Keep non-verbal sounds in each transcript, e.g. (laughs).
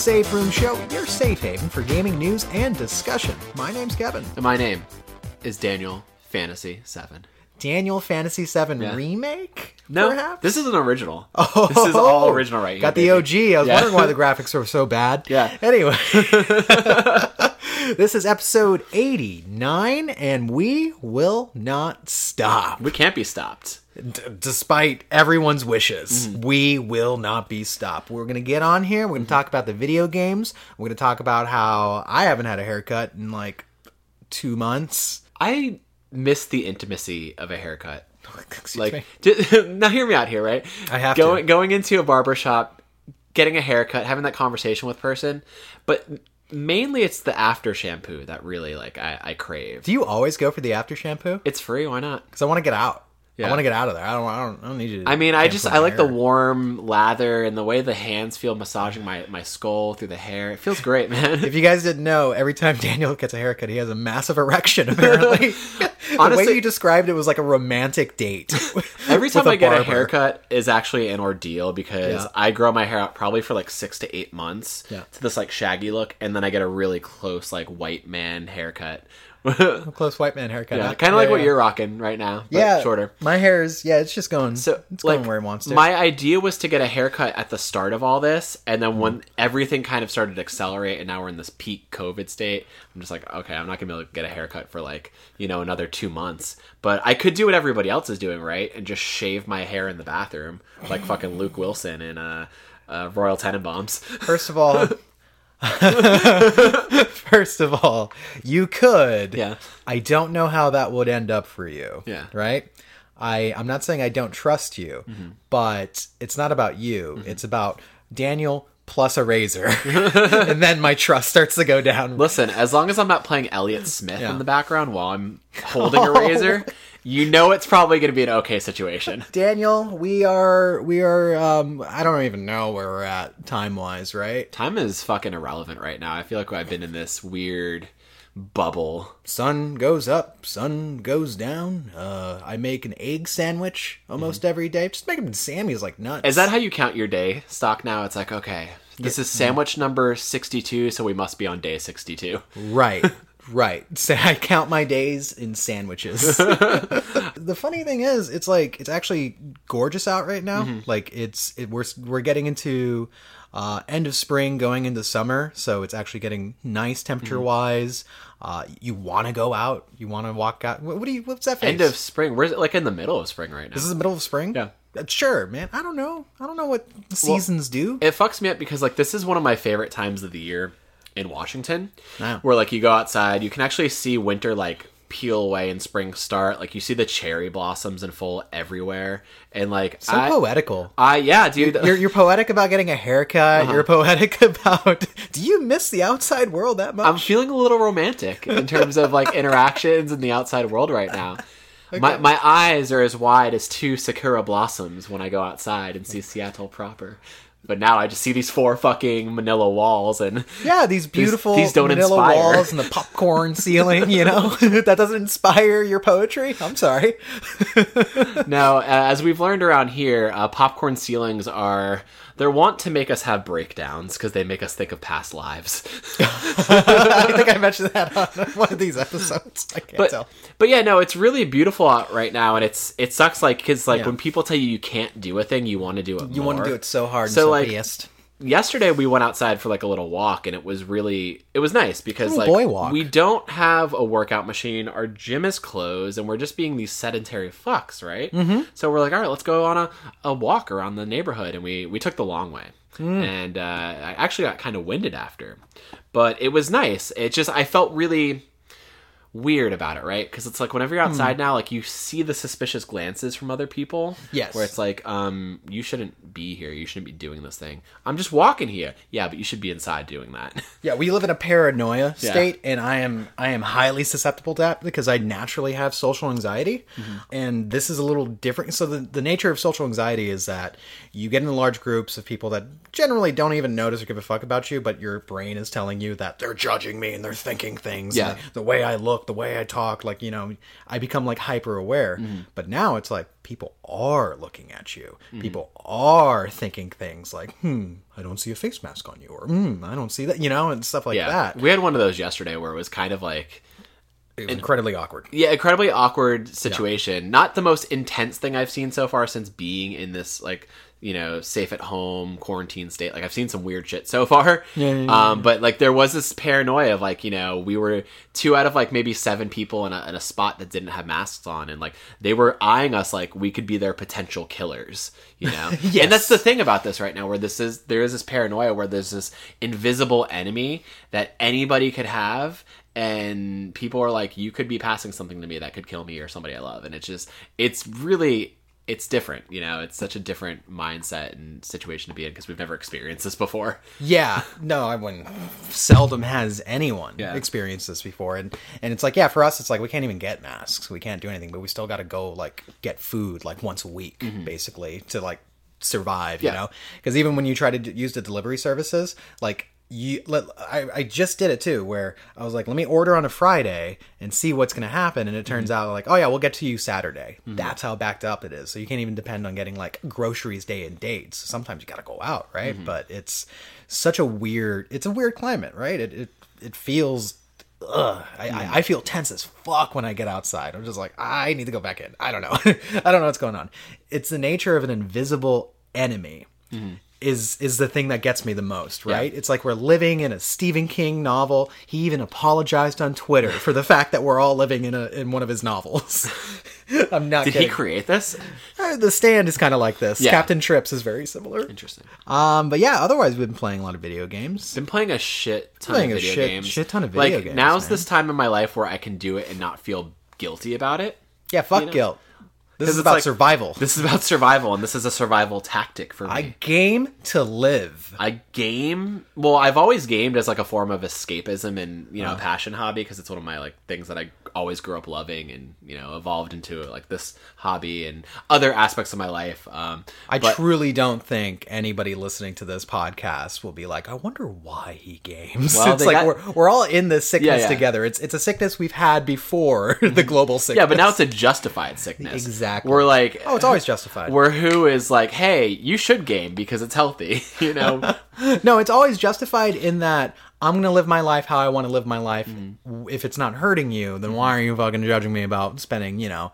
Safe Room Show, your safe haven for gaming news and discussion. My name's Kevin. And my name is Daniel Fantasy Seven. Daniel Fantasy 7 Yeah. remake? No, perhaps? this is an original. Oh, This is all original right here. Got the baby. OG. I was Yeah. wondering why the graphics were so bad. (laughs) Yeah. Anyway, (laughs) this is episode 89, and we will not stop. We can't be stopped. D- despite everyone's wishes, Mm-hmm. we will not be stopped. We're going to get on here. We're going to talk about the video games. We're going to talk about how I haven't had a haircut in like two months. I miss the intimacy of a haircut. (laughs) Excuse Like, (laughs) now hear me out here, right? I have going to. going into a barber shop, getting a haircut, having that conversation with person, but mainly it's the after shampoo that really like I, I crave. Do you always go for the after shampoo? It's free. Why not? Because I want to get out. I want to get out of there. I don't. I don't. I don't need you. To I mean, I just I like the warm lather and the way the hands feel massaging my my skull through the hair. It feels great, man. If you guys didn't know, every time (laughs) Daniel gets a haircut, he has a massive erection. Apparently, (laughs) the way you described it was like a romantic date. (laughs) Every time I get a haircut is actually an ordeal because Yeah. I grow my hair out probably for like six to eight months Yeah. to this like shaggy look, and then I get a really close like white man haircut. (laughs) close white man haircut. yeah, kind of like what you're rocking right now. But Yeah, shorter. My hair is yeah, it's just going. So it's like going where it wants to. my idea was to get a haircut at the start of all this, and then when everything kind of started to accelerate, and now we're in this peak COVID state, I'm just like, okay, I'm not gonna be able to get a haircut for like you know another two months. But I could do what everybody else is doing, right, and just shave my hair in the bathroom like fucking Luke Wilson in uh, uh, Royal Tenenbaums. First of all, (laughs) (laughs) first of all, you could. Yeah. I don't know how that would end up for you. Yeah. Right. I I'm not saying I don't trust you, Mm-hmm. but it's not about you. It's about Daniel plus a razor, (laughs) and then my trust starts to go down. Listen, as long as I'm not playing Elliott Smith Yeah. in the background while I'm holding a (laughs) razor, you know it's probably gonna be an okay situation. Daniel, we are we are. Um, I don't even know where we're at time wise. Right. Time is fucking irrelevant right now. I feel like I've been in this weird bubble. sun goes up, sun goes down. Uh, I make an egg sandwich almost every day. Just make them Sammy's like nuts. Mm-hmm. Is that how you count your day stock now? It's like, okay, this is sandwich number 62, so we must be on day 62. right? (laughs) Right. (laughs) So I count my days in sandwiches. (laughs) (laughs) the funny thing is, it's like it's actually gorgeous out right now. Mm-hmm. Like it's it, we're we're getting into uh, end of spring, going into summer, so it's actually getting nice temperature wise. Uh, you want to go out. You want to walk out. What, what do you? What's that? Face? End of spring. Where's it? Like in the middle of spring right now. This is the middle of spring. Yeah. Uh, Sure, man. I don't know. I don't know what the seasons do. it fucks me up because like this is one of my favorite times of the year in Washington, Wow. where like you go outside, you can actually see winter like peel away and spring start. Like you see the cherry blossoms in full everywhere, and like so I, poetical. I yeah, dude. You're, you're poetic about getting a haircut. Uh-huh. You're poetic (laughs) about. Do you miss the outside world that much? I'm feeling a little romantic in terms of like interactions in the outside world right now. (laughs) My my eyes are as wide as two sakura blossoms when I go outside and see Seattle proper. But now I just see these four fucking manila walls and yeah, these beautiful these don't manila inspire. walls and the popcorn (laughs) ceiling. You know (laughs) that doesn't inspire your poetry. I'm sorry. (laughs) now as we've learned around here, uh, popcorn ceilings are they're want to make us have breakdowns because they make us think of past lives. (laughs) (laughs) I think I mentioned that on one of these episodes. I can't but tell. but yeah, no, it's really beautiful out right now, and it's it sucks like because like Yeah. when people tell you you can't do a thing, you want to do it. You want to do it so hard and So, so, like, pissed. Yesterday we went outside for like a little walk and it was really it was nice because like boy walk. we don't have a workout machine our gym is closed and we're just being these sedentary fucks right mm-hmm. so we're like all right let's go on a, a walk around the neighborhood and we we took the long way Mm. and uh, i actually got kind of winded after but it was nice it just i felt really weird about it, right? Because it's like whenever you're outside now, like you see the suspicious glances from other people. Yes. Where it's like, um, you shouldn't be here. You shouldn't be doing this thing. I'm just walking here. Yeah, but you should be inside doing that. (laughs) Yeah, we live in a paranoia Yeah. state, and I am I am highly susceptible to that because I naturally have social anxiety, Mm-hmm. and this is a little different. So the the nature of social anxiety is that you get in large groups of people that generally don't even notice or give a fuck about you, but your brain is telling you that they're judging me and they're thinking things. Yeah. the way I look look, the way I talk, like, you know, I become like hyper aware. Mm-hmm. But now it's like people are looking at you. People are thinking things like, hmm, I don't see a face mask on you, or hmm, I don't see that, you know, and stuff like yeah, that. we had one of those yesterday where it was kind of like incredibly awkward. yeah, incredibly awkward situation. Not the most intense thing I've seen so far since being in this like you know safe at home quarantine state. Like I've seen some weird shit so far. Yeah, yeah, yeah, um, but like there was this paranoia of like you know we were two out of like maybe seven people in a, in a spot that didn't have masks on, and like they were eyeing us like we could be their potential killers. You know, (laughs) Yes. and that's the thing about this right now, where this is there is this paranoia where there's this invisible enemy that anybody could have and people are like you could be passing something to me that could kill me or somebody i love and it's just it's really it's different you know it's such a different mindset and situation to be in because we've never experienced this before Yeah, no, I wouldn't. Seldom has anyone Yeah. experienced this before, and and it's like, yeah, for us, it's like we can't even get masks, we can't do anything, but we still got to go like get food like once a week, basically, to like survive. You Mm-hmm. Know, because even when you try to d- use the delivery services, like. You, let, I, I just did it too, where I was like, let me order on a Friday and see what's going to happen. And it turns Mm-hmm. out, like, oh yeah, we'll get to you Saturday. That's how backed up it is. So you can't even depend on getting like groceries day and dates. Sometimes you got to go out, right? Mm-hmm. But it's such a weird, it's a weird climate, right? It it, it feels. Ugh, I, I, I feel tense as fuck when I get outside. I'm just like, I need to go back in. I don't know. (laughs) I don't know what's going on. It's the nature of an invisible enemy is is the thing that gets me the most, right? It's like we're living in a Stephen King novel. He even apologized on Twitter for the fact that we're all living in a in one of his novels. (laughs) I'm not did he create this Uh, the stand is kind of like this. Yeah. Captain Trips is very similar. interesting Um, but yeah, otherwise we've been playing a lot of video games. been playing a shit ton Playing a of video shit- games shit ton of video like games, now's man. this time in my life where i can do it and not feel guilty about it Yeah, fuck know? guilt. This is about like- survival. this is about survival and this is a survival tactic for me I game to live. I game. Well, I've always gamed as like a form of escapism and you know uh-huh. passion hobby because it's one of my like things that I always grew up loving and you know evolved into like this hobby and other aspects of my life. Um, I but- truly don't think anybody listening to this podcast will be like, I wonder why he games. Well, (laughs) it's like got- we're, we're all in this sickness Yeah, yeah. together. It's it's a sickness we've had before (laughs) the global sickness. yeah, but now it's a justified sickness. Exactly. We're like, oh, it's always justified. Where who is like, hey, you should game because it's healthy. (laughs) You know, no, it's always justified in that I'm gonna live my life how I want to live my life. Mm-hmm. If it's not hurting you, then why are you fucking judging me about spending you know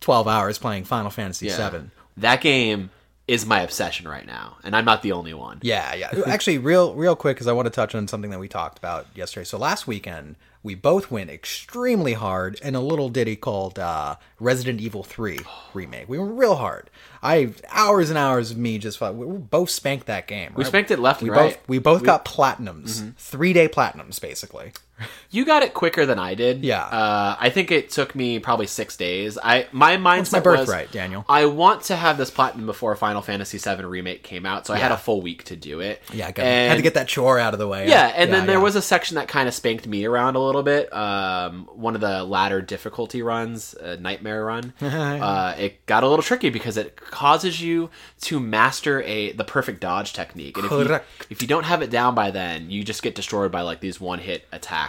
twelve hours playing Final Fantasy Yeah. Seven? that game is my obsession right now, and I'm not the only one. Yeah, yeah. (laughs) Actually, real real quick because I want to touch on something that we talked about yesterday. So last weekend we both went extremely hard in a little ditty called uh, Resident Evil Three remake. We went real hard. I hours and hours of me just. We we both spanked that game. We spanked it left We and right. Mm-hmm. both we both got platinums, three day platinums basically. You got it quicker than I did. Yeah. Uh, I think it took me probably six days. I my mindset my was, birthright, Daniel. I want to have this platinum before Final Fantasy VII remake came out, so I had a full week to do it. Yeah, I got, and, had to get that chore out of the way. Yeah, and then there yeah. was a section that kind of spanked me around a little bit. Um, one of the latter difficulty runs, uh, Nightmare Run, (laughs) uh, it got a little tricky because it causes you to master a the perfect dodge technique, and if you, if you don't have it down by then, you just get destroyed by like these one hit attacks.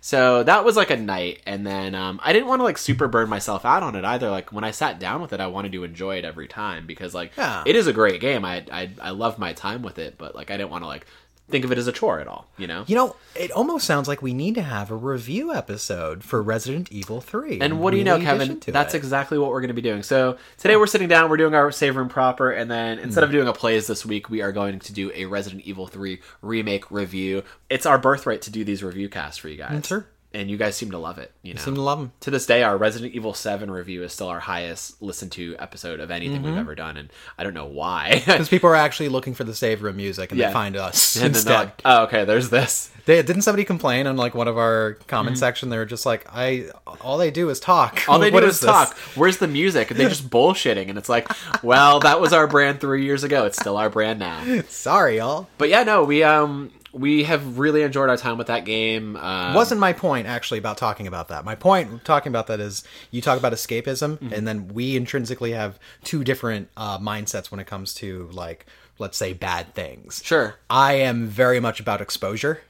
So that was like a night, and then um, I didn't want to like super burn myself out on it either. Like when I sat down with it, I wanted to enjoy it every time because like Yeah. it is a great game. I I I love my time with it, but like I didn't want to like think of it as a chore at all. You know. You know, it almost sounds like we need to have a review episode for Resident Evil 3. And what do you know, Kevin? That's it. exactly what we're going to be doing. So today we're sitting down, we're doing our save room proper, and then instead Hmm. of doing a plays this week, we are going to do a Resident Evil 3 remake review. It's our birthright to do these review casts for you guys. sure. And you guys seem to love it. You know, seem to love 'em. To this day, our Resident Evil 7 review is still our highest listened to episode of anything Mm-hmm. we've ever done, and I don't know why. (laughs) Because people are actually looking for the save room music and Yeah. they find us (laughs) and instead. like, oh, okay, there's this. They, didn't somebody complain on like one of our comment section? They were just like, "I all they do is talk. Mm-hmm. All (laughs) they do is is talk. Where's the music? They're just bullshitting, and it's like, well, that was our brand three years ago. It's still our brand now. Sorry, y'all. But yeah, no, we um we have really enjoyed our time with that game. Um, Wasn't my point actually about talking about that. My point talking about that is you talk about escapism, Mm-hmm. and then we intrinsically have two different uh, mindsets when it comes to like let's say bad things. Sure. I am very much about exposure,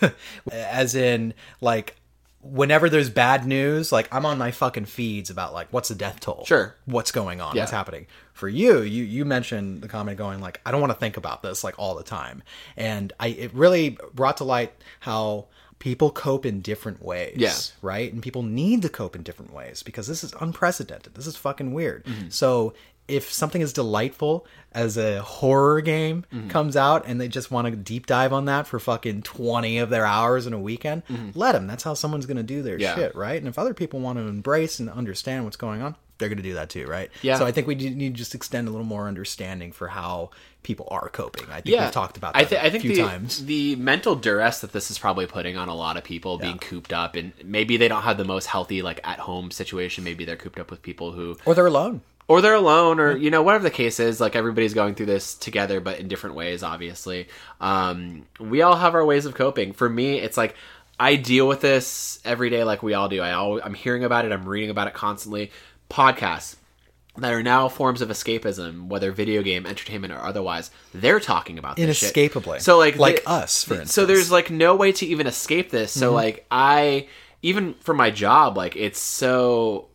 (laughs) as in like whenever there's bad news, like I'm on my fucking feeds about like what's the death toll? Sure. What's going on? Yeah. What's happening? For you, you you mentioned the comment going like I don't want to think about this like all the time. And I it really brought to light how people cope in different ways. Yeah. Right? And people need to cope in different ways because this is unprecedented. This is fucking weird. Mm-hmm. So if something is delightful as a horror game Mm-hmm. comes out and they just want to deep dive on that for fucking 20 of their hours in a weekend, let them. That's how someone's going to do their Mm-hmm. Yeah. shit, right? And if other people want to embrace and understand what's going on, they're going to do that too, right? Yeah. So I think we need to just extend a little more understanding for how people are coping. I think yeah, we've talked about that I, I think few the, times. the mental duress that this is probably putting on a lot of people being cooped up, and maybe they don't have the most healthy like at home situation. Maybe they're cooped up with people who Or they're alone. Or they're alone or you know whatever the case is like everybody's going through this together but in different ways obviously um, we all have our ways of coping for me it's like i deal with this every day like we all do i always, i'm hearing about it i'm reading about it constantly podcasts that are now forms of escapism whether video game entertainment or otherwise they're talking about this shit. Inescapably. so like Like they- us, for so instance. Mm-hmm. there's like no way to even escape this so like i even for my job like it's so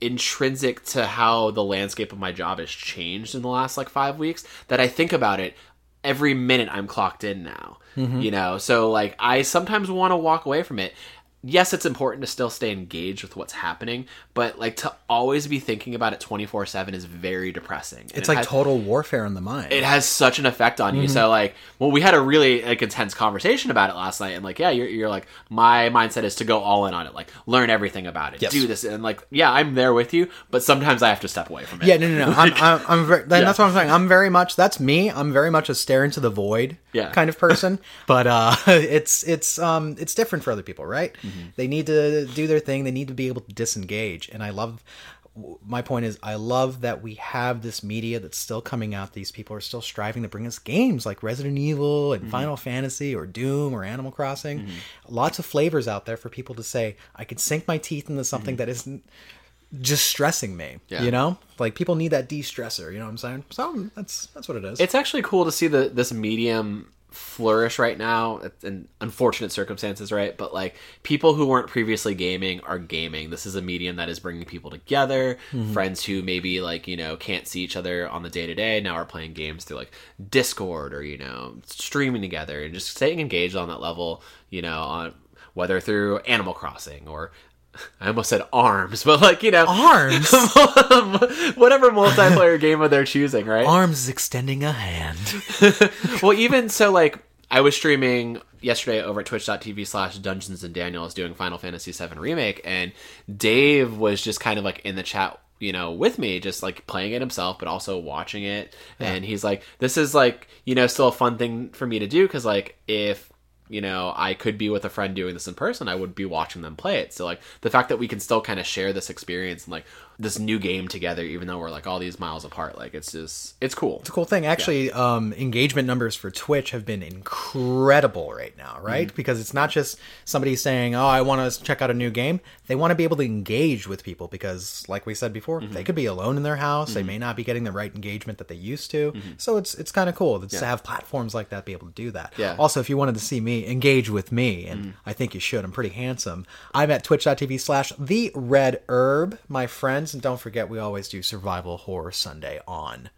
intrinsic to how the landscape of my job has changed in the last like five weeks that I think about it every minute I'm clocked in now. Mm-hmm. You know, so like I sometimes want to walk away from it. Yes, it's important to still stay engaged with what's happening, but like to always be thinking about it 24 7 is very depressing. And It's it like has- total warfare in the mind. it has such an effect on Mm-hmm. you. So like, well, we had a really like intense conversation about it last night, and like, yeah, you're, you're like, my mindset is to go all in on it, like learn everything about it, Yes. do this, and like, yeah, I'm there with you, but sometimes I have to step away from it. Yeah, no, no, no. (laughs) I'm, I'm, I'm very, then that's what I'm saying. I'm very much that's me. I'm very much a stare into the void Yeah. kind of person. (laughs) but uh, (laughs) it's it's um it's different for other people, right? Mm-hmm. They need to do their thing. They need to be able to disengage. And I love. My point is, I love that we have this media that's still coming out. These people are still striving to bring us games like Resident Evil Mm-hmm. and Final Fantasy or Doom or Animal Crossing. Lots of flavors out there for people to say, I could sink my teeth into something that isn't just stressing me. Mm-hmm. Yeah. You know, like people need that de-stressor. You know what I'm saying? So that's that's what it is. it's actually cool to see the this medium flourish right now in unfortunate circumstances right? But like people who weren't previously gaming are gaming. This is a medium that is bringing people together. Mm-hmm. Friends who maybe like you know can't see each other on the day to day now are playing games through like discord or you know streaming together and just staying engaged on that level you know on whether through animal crossing or (laughs) I almost said arms, (laughs) but like you know, Arms? (laughs) whatever multiplayer game of they're choosing, right? Arms is extending a hand. well, even so, like I was streaming yesterday over at twitch.tv slash Dungeons and Daniels doing Final Fantasy VII Remake, and Dave was just kind of like in the chat, you know, with me, just like playing it himself, but also watching it. And he's like, "This is like, you know, still a fun thing for me to do because like if." You know, I could be with a friend doing this in person. I would be watching them play it. So, like, the fact that we can still kind of share this experience and like this new game together, even though we're like all these miles apart, like it's just it's cool. It's a cool thing. Actually, um, engagement numbers for Twitch have been incredible right now, right? Mm-hmm. Because it's not just somebody saying, "Oh, I want to check out a new game." They want to be able to engage with people because, like we said before, Mm-hmm. they could be alone in their house. They may not be getting the right engagement that they used to. So it's it's kind of cool to have platforms like that be able to do that. Mm-hmm. Yeah. Also, if you wanted to see me engage with me, and I think you should, I'm pretty handsome. I'm at twitch.tv slash the red herb, my friends. And don't forget, we always do Survival Horror Sunday on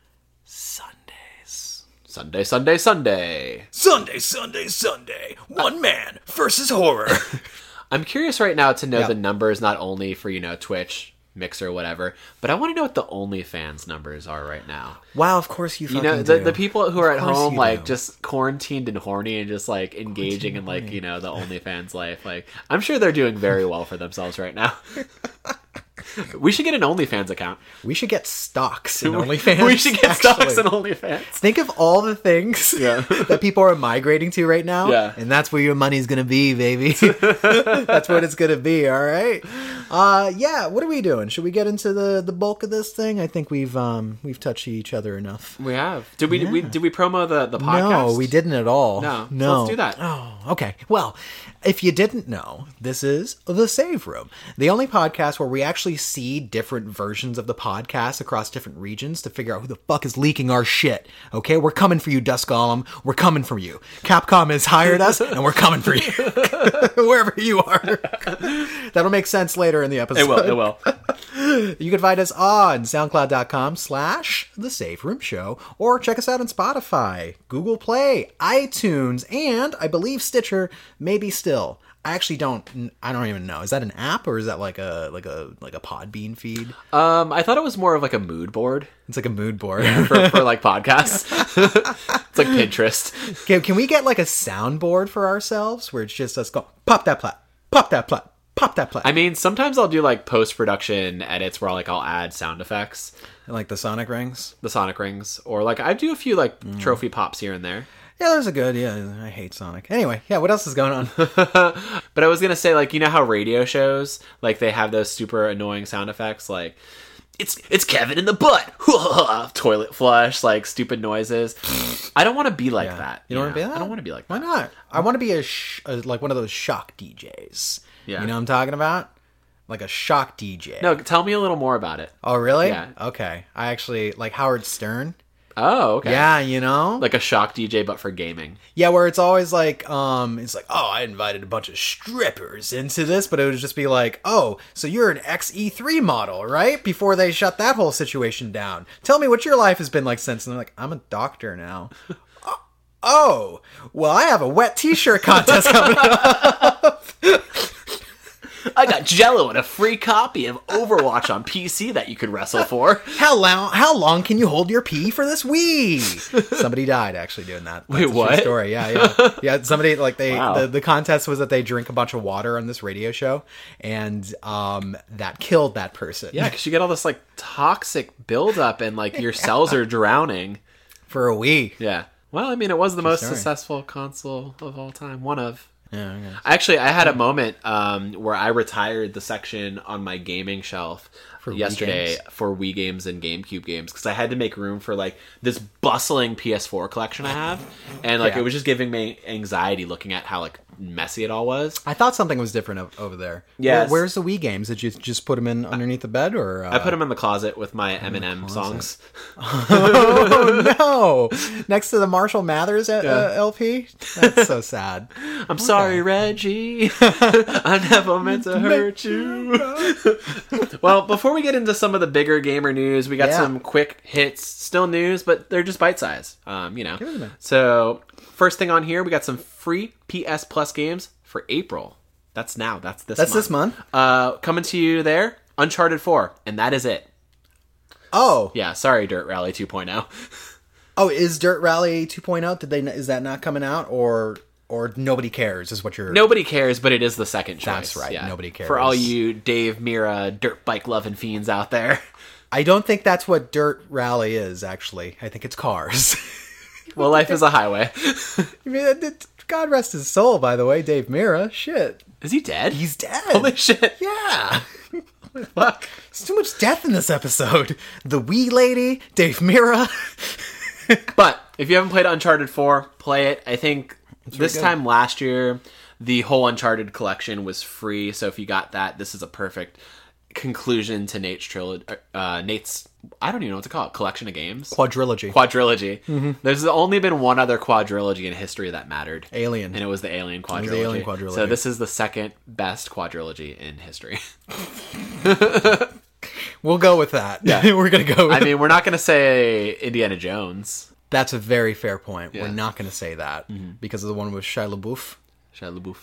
Sundays. Sunday, Sunday, Sunday. Sunday, Sunday, Sunday. One uh, man versus horror. (laughs) I'm curious right now to know Yeah. the numbers not only for you know Twitch, Mixer, whatever, but I want to know what the OnlyFans numbers are right now. wow, of course you You know, the, do. the people who are at home like do. just quarantined and horny and just like engaging in like you know the OnlyFans life. Like I'm sure they're doing very well for themselves right now. (laughs) (laughs) we should get an OnlyFans account. We should get stocks in (laughs) OnlyFans. we should get stocks actually. in OnlyFans. Think of all the things (laughs) Yeah. that people are migrating to right now. Yeah. And that's where your money's going to be, baby. that's what it's going to be, all right? Uh, yeah. What are we doing? Should we get into the the bulk of this thing? I think we've um we've touched each other enough. We have. Did we, we did we promo the the podcast? No, we didn't at all. No. So no. let's do that. Oh, okay. Well, if you didn't know, this is the Save Room, the only podcast where we actually see different versions of the podcast across different regions to figure out who the fuck is leaking our shit. Okay, we're coming for you, Dusk Golem. We're coming for you. Capcom has hired us, and we're coming for you, (laughs) wherever you are. (laughs) That'll make sense later in the episode. It will. It will. (laughs) (gasps) You can find us on soundcloud.com slash the Safe Room Show or check us out on Spotify, Google Play, iTunes, and I believe Stitcher, maybe still. I actually don't I don't even know. Is that an app or is that like a like a like a Podbean feed? Um, I thought it was more of like a mood board It's like a mood board. for, for like (laughs) podcasts. (laughs) it's like Pinterest. can, can we get like a soundboard for ourselves where it's just us go pop that plat, pop that plat, pop that plat. I mean, sometimes I'll do like post production edits where I'll, like I'll add sound effects, like the sonic rings. the sonic rings, or like I do a few like mm. trophy pops here and there. Yeah, those are good. Yeah, I hate Sonic. Anyway, yeah, what else is going on? (laughs) But I was gonna say, like, you know how radio shows like they have those super annoying sound effects, like it's it's Kevin in the butt, (laughs) toilet flush, like stupid noises. I don't want to be like that. You don't want to be that? I don't want to be like Why that. not? I want to be a, sh- a like one of those shock DJs. Yeah. You know what I'm talking about? Like a shock DJ. No, tell me a little more about it. Oh, really? Yeah. Okay. I actually like Howard Stern. Oh, okay. Yeah, you know? like a shock DJ, but for gaming. yeah, where it's always like um it's like, "Oh, I invited a bunch of strippers into this," but it would just be like, "Oh, so you're an XE3 model, right?" Before they shut that whole situation down. Tell me what your life has been like since. And they're like, "I'm a doctor now." (laughs) "Oh, Oh, well, I have a wet T-shirt contest coming up. (laughs) I got Jello and a free copy of Overwatch on PC that you could wrestle for. How long? How long can you hold your pee for this Wii? Somebody died actually doing that. That's Wait, what? Story. Yeah, yeah, yeah. Somebody like they Wow. the, the contest was that they drink a bunch of water on this radio show, and um that killed that person. Yeah, because you get all this like toxic buildup and like your cells are drowning. for a Wii. Yeah. Well, I mean, it was the most story. successful console of all time. One of. Yeah, okay. Actually, I had a moment um, where I retired the section on my gaming shelf For yesterday games? for Wii games and GameCube games because I had to make room for like this bustling PS4 collection I have, and like Yeah. it was just giving me anxiety looking at how like messy it all was. I thought something was different o- over there. Yeah, Where- where's the Wii games? Did you just put them in underneath the bed, or uh... I put them in the closet with my Eminem songs. (laughs) Oh no next to the Marshall Mathers uh, uh, LP? That's so sad. (laughs) I'm sorry, Reggie. (laughs) I never meant to hurt you. well, before we get into some of the bigger gamer news, we got Yeah. some quick hits. Still news, but they're just bite size. Um, you know. So first thing on here, we got some free PS Plus games for April. That's now. That's this. That's month. this month. Uh, coming to you there, Uncharted Four, and that is it. Oh, Yeah, sorry, Dirt Rally oh. 2.0. (laughs) Oh, is Dirt Rally 2.0? Did they? Is that not coming out, or or nobody cares? Is what you're? Nobody cares, but it is the second choice. That's right, Yeah. nobody cares. For all you Dave Mirra dirt bike loving fiends out there. (laughs) I don't think that's what Dirt Rally is. Actually, I think it's cars. (laughs) Well, life is a highway. I mean, it- God rest his soul. By the way, Dave Mirra. Shit, Is he dead? he's dead. (laughs) Holy shit. yeah. (laughs) Fuck. There's too much death in this episode. The wee lady, Dave Mirra. (laughs) But if you haven't played Uncharted 4, play it. I think this good. time last year, the whole Uncharted collection was free. So if you got that, this is a perfect conclusion to Nate's trilogy. Uh, Nate's, I don't even know what to call it, collection of games. Quadrilogy. Quadrilogy. Mm-hmm. There's only been one other quadrilogy in history that mattered. Alien. And it was the Alien quadrilogy. the Alien quadrilogy. So this is the second best quadrilogy in history. (laughs) We'll go with that. Yeah. (laughs) We're gonna go. With I mean, we're not going to say Indiana Jones. that's a very fair point. Yeah. Mm-hmm. We're not gonna say that because of the one with Shia LaBeouf. Shia LaBeouf.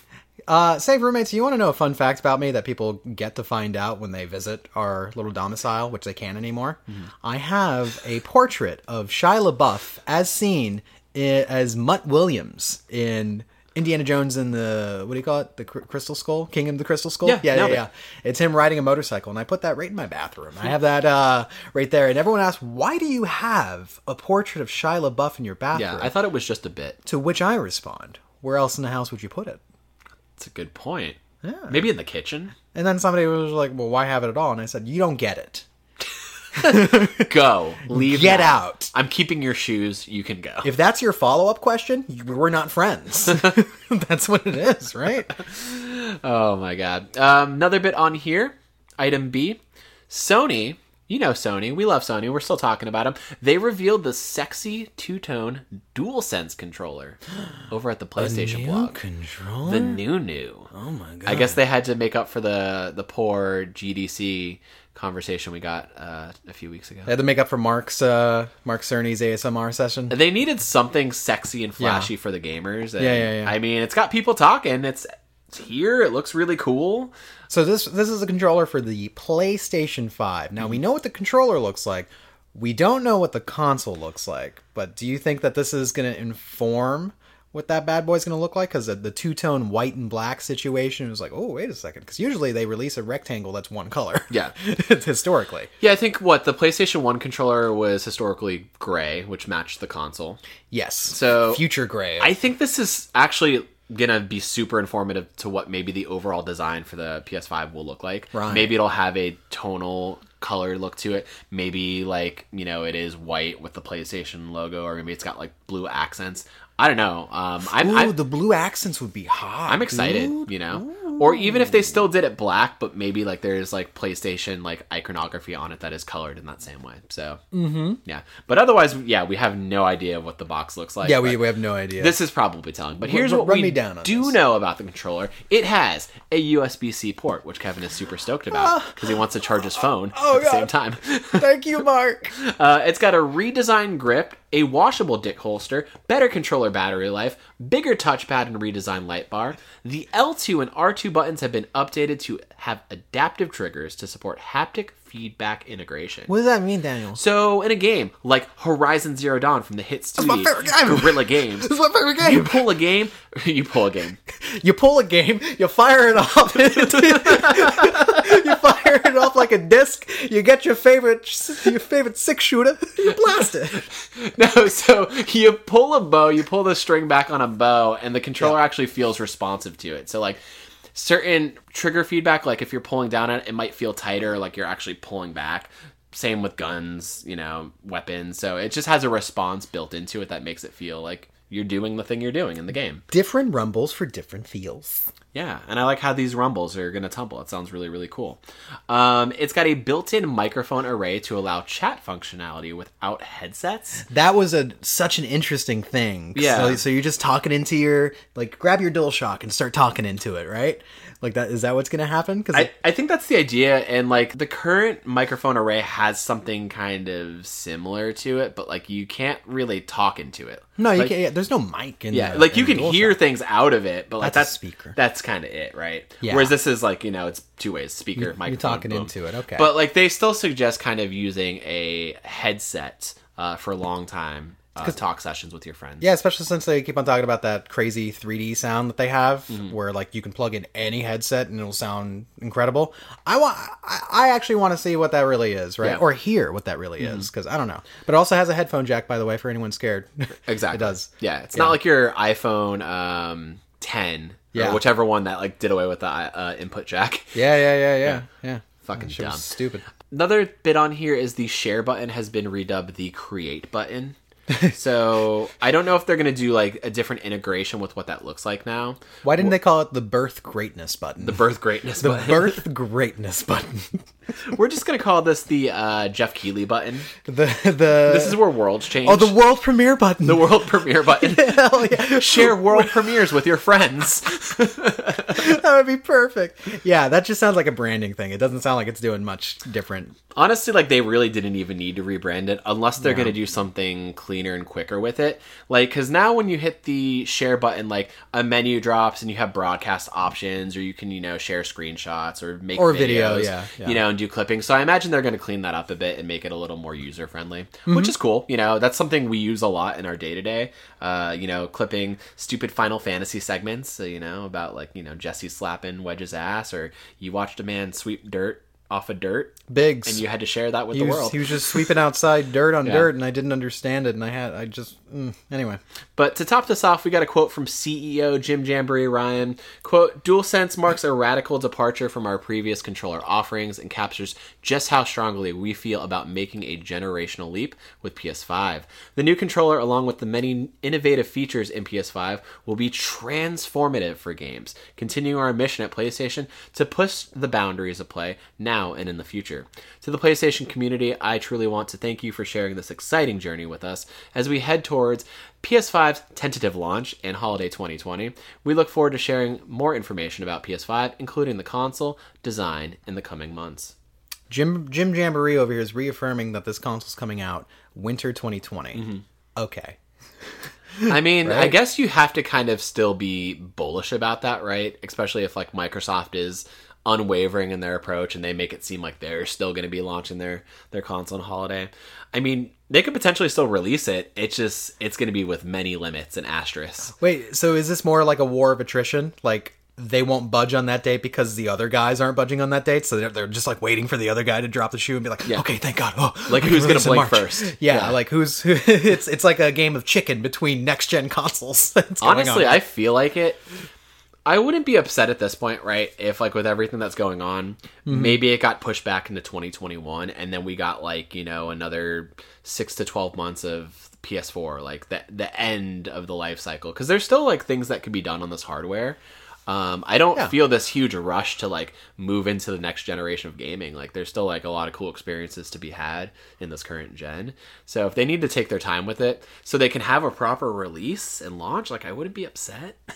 Uh, save roommates. You want to know a fun fact about me that people get to find out when they visit our little domicile, which they can't anymore? I have a portrait of Shia LaBeouf as seen i- as Mutt Williams in Indiana Jones and the what do you call it? The Cr- Crystal Skull, King of the Crystal Skull. Yeah, yeah, yeah, yeah. It's him riding a motorcycle, and I put that right in my bathroom. I have that uh, right there, and everyone asks, "Why do you have a portrait of Shia LaBeouf in your bathroom?" Yeah, I thought it was just a bit. to which I respond, "Where else in the house would you put it?" It's a good point. Maybe in the kitchen. And then somebody was like, "Well, why have it at all?" And I said, "You don't get it. (laughs) Go. Leave. Get now. out." I'm keeping your shoes. You can go. If that's your follow up question, you- we're not friends. (laughs) (laughs) that's what it is, right? Oh my god. Um, another bit on here. Item B. Sony. You know Sony. We love Sony. We're still talking about them. They revealed the sexy two tone DualSense controller (gasps) over at the PlayStation blog. controller. The new new. oh my god! I guess they had to make up for the the poor GDC conversation we got uh, a few weeks ago. they had to make up for Mark's uh, Mark Cerny's ASMR session. They needed something sexy and flashy for the gamers. And, Yeah, yeah, yeah. I mean, it's got people talking. It's here. It looks really cool. So this this is a controller for the PlayStation 5. Now we mhm. know what the controller looks like. We don't know what the console looks like. But do you think that this is going to inform what that bad boy's going to look like? Because the, the two tone white and black situation was like, oh wait a second. Because usually they release a rectangle that's one color. Yeah. (laughs) historically. Yeah, I think what the PlayStation 1 controller was historically gray, which matched the console. Yes. So- future gray. I think this is actually gonna be super informative to what maybe the overall design for the PS5 will look like. Right. Maybe it'll have a tonal color look to it. Maybe like, you know, it is white with the PlayStation logo or maybe it's got like blue accents. I don't know. Um I'm Ooh, I'm, the blue accents would be hot. I'm excited, dude. you know. Or even if they still did it black, but maybe like there's like PlayStation like iconography on it that is colored in that same way. So mm-hmm. yeah. But otherwise, yeah, we have no idea what the box looks like. Yeah, we, we have no idea. this is probably telling, but here's r- what run we me down on do this. know about the controller. It has a USB-C port, which Kevin is super stoked about because he wants to charge his phone Oh, at the God. same time. (laughs) Thank you, Mark. Uh, it's got a redesigned grip, a washable dick holster, better controller battery life, bigger touchpad and redesigned light bar. The L2 and R2 buttons have been updated to have adaptive triggers to support haptic feedback integration. What does that mean, Daniel? So, in a game like Horizon Zero Dawn from the hit studio (laughs) my favorite game. Guerrilla Games, This is my favorite game. you pull a game, (laughs) you pull a game. You pull a game, you fire it off. (laughs) you fire it off like a disc. You get your favorite your favorite six shooter. You blast it. No, so you pull a bow, you pull the string back on a bow, and the controller actually feels responsive to it. So like certain trigger feedback, like if you're pulling down on it, it might feel tighter, like you're actually pulling back. Same with guns, you know, weapons. So it just has a response built into it that makes it feel like you're doing the thing you're doing in the game. Different rumbles for different feels. Yeah, and I like how these rumbles are going to tumble. It sounds really, really cool. Um, it's got a built-in microphone array to allow chat functionality without headsets. That was a such an interesting thing. Yeah. So, so you're just talking into your like grab your DualShock and start talking into it, right? Like that is that what's gonna happen? Because I, I think that's the idea, and like the current microphone array has something kind of similar to it, but like you can't really talk into it. no, you Like, can't. Yeah, there's no mic in. Yeah, the- like you can hear DualShock. things out of it, but like That's a that's speaker. That's kind of it, right? Yeah. Whereas this is like you know it's two ways: speaker, microphone. talking boom. into it, okay. But like they still suggest kind of using a headset uh, for a long time uh, talk sessions with your friends. Yeah, especially since they keep on talking about that crazy 3D sound that they have, Mm-hmm. where like you can plug in any headset and it'll sound incredible. I want, I, actually want to see what that really is, right? Yeah. Mm-hmm. Or hear what that really is, because I don't know. But it also has a headphone jack, by the way, for anyone scared. (laughs) Exactly. it does. Yeah, it's not like your iPhone um, 10 Yeah. or whichever one that like did away with the uh, input jack. Yeah, yeah, yeah, yeah, yeah. Fucking shit was dumb. stupid. Another bit on here is the share button has been redubbed the create button. (laughs) so I don't know if they're gonna do like a different integration with what that looks like now. Why didn't they call it the birth greatness button? The birth greatness the button. birth greatness button. (laughs) We're just gonna call this the uh, Geoff Keighley button. the the This is where worlds change. oh the world premiere button. the world premiere button. (laughs) Hell yeah. Share world premieres with your friends. that would be perfect. Yeah, that just sounds like a branding thing. It doesn't sound like it's doing much different. Honestly, like they really didn't even need to rebrand it unless they're going to do something cleaner and quicker with it. Like, because now when you hit the share button, like a menu drops and you have broadcast options, or you can, you know, share screenshots or make Or videos, video, yeah, yeah. you know, and do clipping. So I imagine they're going to clean that up a bit and make it a little more user friendly, Mm-hmm. which is cool. You know, that's something we use a lot in our day to day. Uh, you know, clipping stupid Final Fantasy segments. You know, about like you know Jesse slapping Wedge's ass, or you watched a man sweep dirt off of dirt, Biggs. and you had to share that with he the was, world. he was just sweeping outside dirt on (laughs) Yeah. dirt, and I didn't understand it, and I had I just mm, anyway. But to top this off, we got a quote from CEO Jim Jamboree Ryan. Quote, DualSense marks a radical departure from our previous controller offerings and captures just how strongly we feel about making a generational leap with PS5. The new controller, along with the many innovative features in PS5, will be transformative for games, continuing our mission at PlayStation to push the boundaries of play now and in the future. To the PlayStation community, I truly want to thank you for sharing this exciting journey with us as we head towards PS5's tentative launch in holiday 2020. We look forward to sharing more information about PS5, including the console design, in the coming months. Jim Jim Jamboree over here is reaffirming that this console's coming out winter 2020. Mm-hmm. Okay. I mean, I (laughs) guess you have to kind of still be bullish about that, right? Especially if like Microsoft is unwavering in their approach and they make it seem like they're still going to be launching their their console on holiday. I mean, they could potentially still release it. It's just it's going to be with many limits and asterisks. Wait, so is this more like a war of attrition? Like they won't budge on that date because the other guys aren't budging on that date, so they're, they're just like waiting for the other guy to drop the shoe and be like, Yeah. "Okay, thank God." Oh, Like, who's gonna blink first? Yeah, Yeah. like who's who, (laughs) it's it's like a game of chicken between next gen consoles. (laughs) Honestly, on. I feel like it. I wouldn't be upset at this point, right? If like with everything that's going on, Mm-hmm. maybe it got pushed back into 2021, and then we got like you know another six to 12 months of PS4, like the the end of the life cycle. Because there's still like things that could be done on this hardware. Um, I don't Yeah. feel this huge rush to like move into the next generation of gaming. Like there's still like a lot of cool experiences to be had in this current gen. So if they need to take their time with it so they can have a proper release and launch, like I wouldn't be upset. (laughs)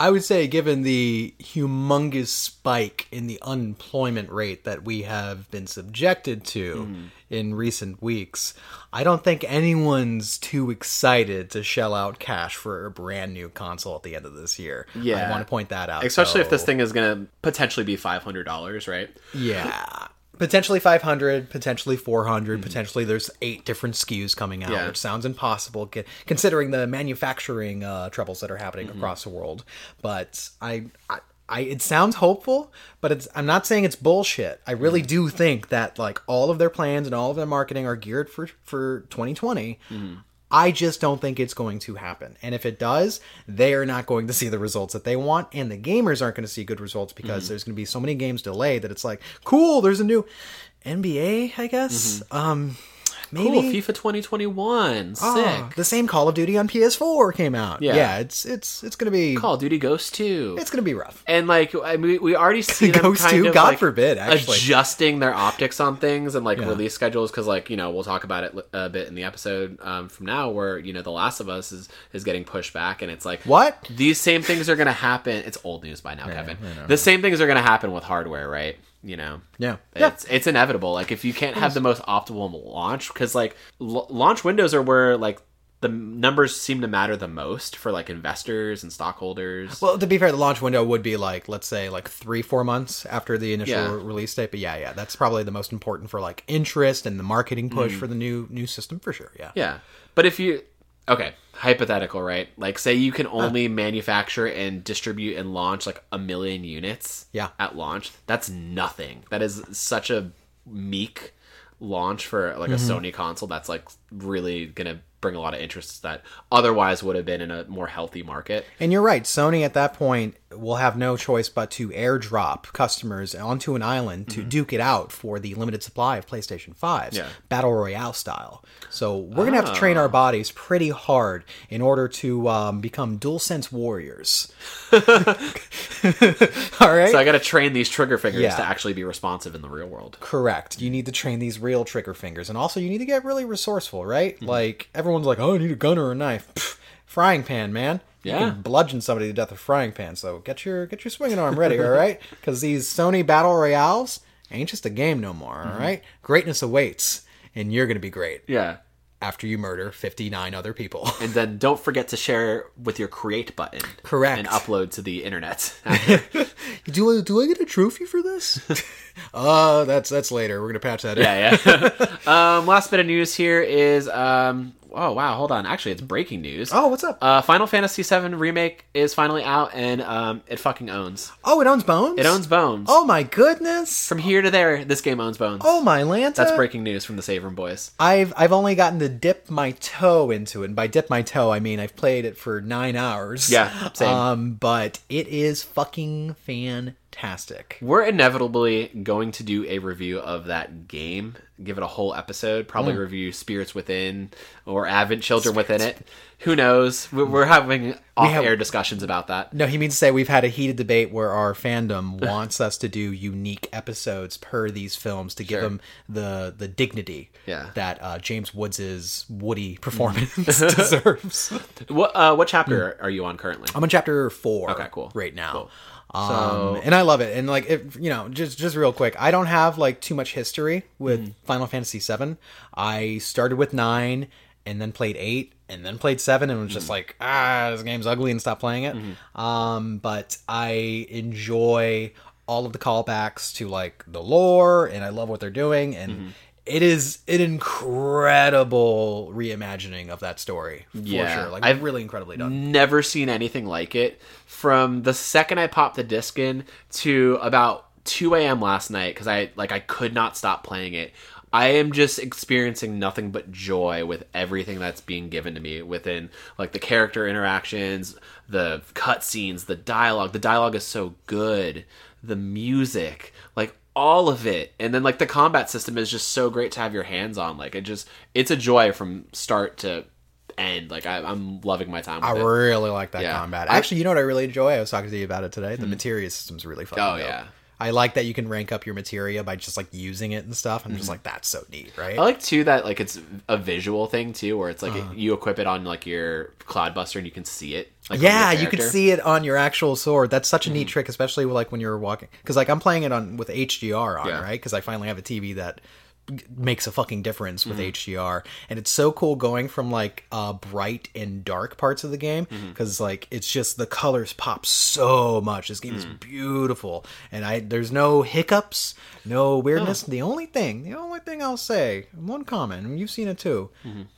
I would say, given the humongous spike in the unemployment rate that we have been subjected to Mm-hmm. in recent weeks, I don't think anyone's too excited to shell out cash for a brand new console at the end of this year. Yeah. I want to point that out. Especially if this thing is going to potentially be $500, right? Yeah. Potentially 500, potentially 400, potentially there's eight different SKUs coming out, Mm-hmm. Yeah. which sounds impossible considering the manufacturing uh, troubles that are happening Mm-hmm. across the world. But I, I, I, it sounds hopeful, but it's. I'm not saying it's bullshit. I Mm-hmm. really do think that like all of their plans and all of their marketing are geared for for 2020. Mm-hmm. I just don't think it's going to happen. And if it does, they are not going to see the results that they want, and the gamers aren't going to see good results because there's going to be so many games delayed that it's like, cool, there's a new NBA, I guess. Um, maybe Cool, FIFA 2021. Sick. Ah, the same Call of Duty on PS4 came out. Yeah. Yeah, it's it's it's gonna be Call of Duty Ghost 2. it's gonna be rough. and like I mean, we already see (laughs) them Ghost kind 2? of God like, forbid, actually. adjusting their optics on things and like Yeah. release schedules because like you know we'll talk about it a bit in the episode um, from now where you know The Last of Us is is getting pushed back and it's like What? these same things are going to happen. It's old news by now, Kevin. The same things are going to happen with hardware, right? You know. Yeah. Yeah. It's it's inevitable. Like if you can't have the most optimal launch, because like l- launch windows are where like the numbers seem to matter the most for like investors and stockholders. Well, to be fair, the launch window would be like let's say like three four months after the initial Yeah. release date. But yeah, yeah, that's probably the most important for like interest and the marketing push for the new new system for sure. Yeah. Mm. yeah, but if you okay, hypothetical, right? Like say you can only manufacture and distribute and launch like a million units. Yeah. At launch, that's nothing. That is such a meek launch for like a mm-hmm. Sony console. That's like really gonna bring a lot of interest that otherwise would have been in a more healthy market. And you're right. Sony at that point will have no choice but to airdrop customers onto an island to duke it out for the limited supply of PlayStation 5s, Mm-hmm. Yeah. battle royale style. So we're gonna have to train our Ah. bodies pretty hard in order to um, become DualSense warriors. (laughs) (laughs) All right. So I got to train these trigger fingers Yeah. to actually be responsive in the real world. Correct. You need to train these real trigger fingers, and also you need to get really resourceful, right? Mm-hmm. Like everyone's like, "Oh, I need a gun or a knife." Pff, frying pan, man. You Yeah. can bludgeon somebody to death with a frying pan. So get your get your swinging arm ready, all right? (laughs) Because these Sony battle royales ain't just a game no more, Mm-hmm. all right? Greatness awaits, and you're gonna be great Yeah. after you murder fifty nine other people. (laughs) And then don't forget to share with your create button. Correct. And upload to the internet. (laughs) do I do I get a trophy for this? uh that's that's later. We're gonna patch that in. Yeah, yeah. um, last bit of news here is um, oh wow, hold on. Actually, it's breaking news. Oh, what's up? Uh, Final Fantasy VII remake is finally out, and um, it fucking owns. oh, it owns Bones. It owns Bones. Oh my goodness. From here to there, this game owns Bones. oh my Lanta. That's breaking news from the Save Room Boys. I've I've only gotten to dip my toe into it. And by dip my toe, I mean I've played it for nine hours. Yeah, same. Um, but it is fucking fantastic. We're inevitably going to do a review of that game. Give it a whole episode. Probably Hmm. review Spirits Within or Advent Children within it. Who knows? We- We're having off-air discussions about that. No, he means to say we've had a heated debate where our fandom (laughs) wants us to do unique episodes per these films to give Sure. them the the dignity Yeah. that uh, James Woods's Woody (laughs) performance (laughs) deserves. What uh, what chapter are you on currently? I'm on chapter four. Okay, cool. Right now. Cool. Um, So- and I love it. And like, if, you know, just just real quick, I don't have like too much history with Mm-hmm. Final Fantasy VII. I started with nine, and then played eight, and then played seven, and was just Mm-hmm. like, ah, this game's ugly, and stopped playing it. Um, but I enjoy all of the callbacks to like the lore, and I love what they're doing, and. Mm-hmm. It is an incredible reimagining of that story, for Yeah. sure. Like, I've- really incredibly done. Never seen anything like it. From the second I popped the disc in to about 2 a.m. last night, because I like I could not stop playing it. I am just experiencing nothing but joy with everything that's being given to me within like the character interactions, the cutscenes, the dialogue. The dialogue is so good. The music, like all of it. And then like the combat system is just so great to have your hands on. Like it just it's a joy from start to end. Like I, I'm loving my time with I it. really like that Yeah. combat. Actually, you know what I really enjoy? I was talking to you about it today. The materia system's really fun Oh, dope. yeah. I like that you can rank up your materia by just like using it and stuff. I'm just like, that's so neat, right? I like too that like it's a visual thing too, where it's like Uh-huh. you equip it on like your Cloudbuster and you can see it. Like yeah, you could see it on your actual sword. That's such a neat Mm-hmm. trick, especially like when you're walking. Because like I'm playing it on with HDR on, Yeah. right? Because I finally have a TV that makes a fucking difference with Mm-hmm. HDR, and it's so cool going from like uh, bright and dark parts of the game Mm-hmm. because like it's just the colors pop so much. This game is Mm. beautiful, and I there's no hiccups, no weirdness. The only thing, the only thing I'll say, one comment, and you've seen it too,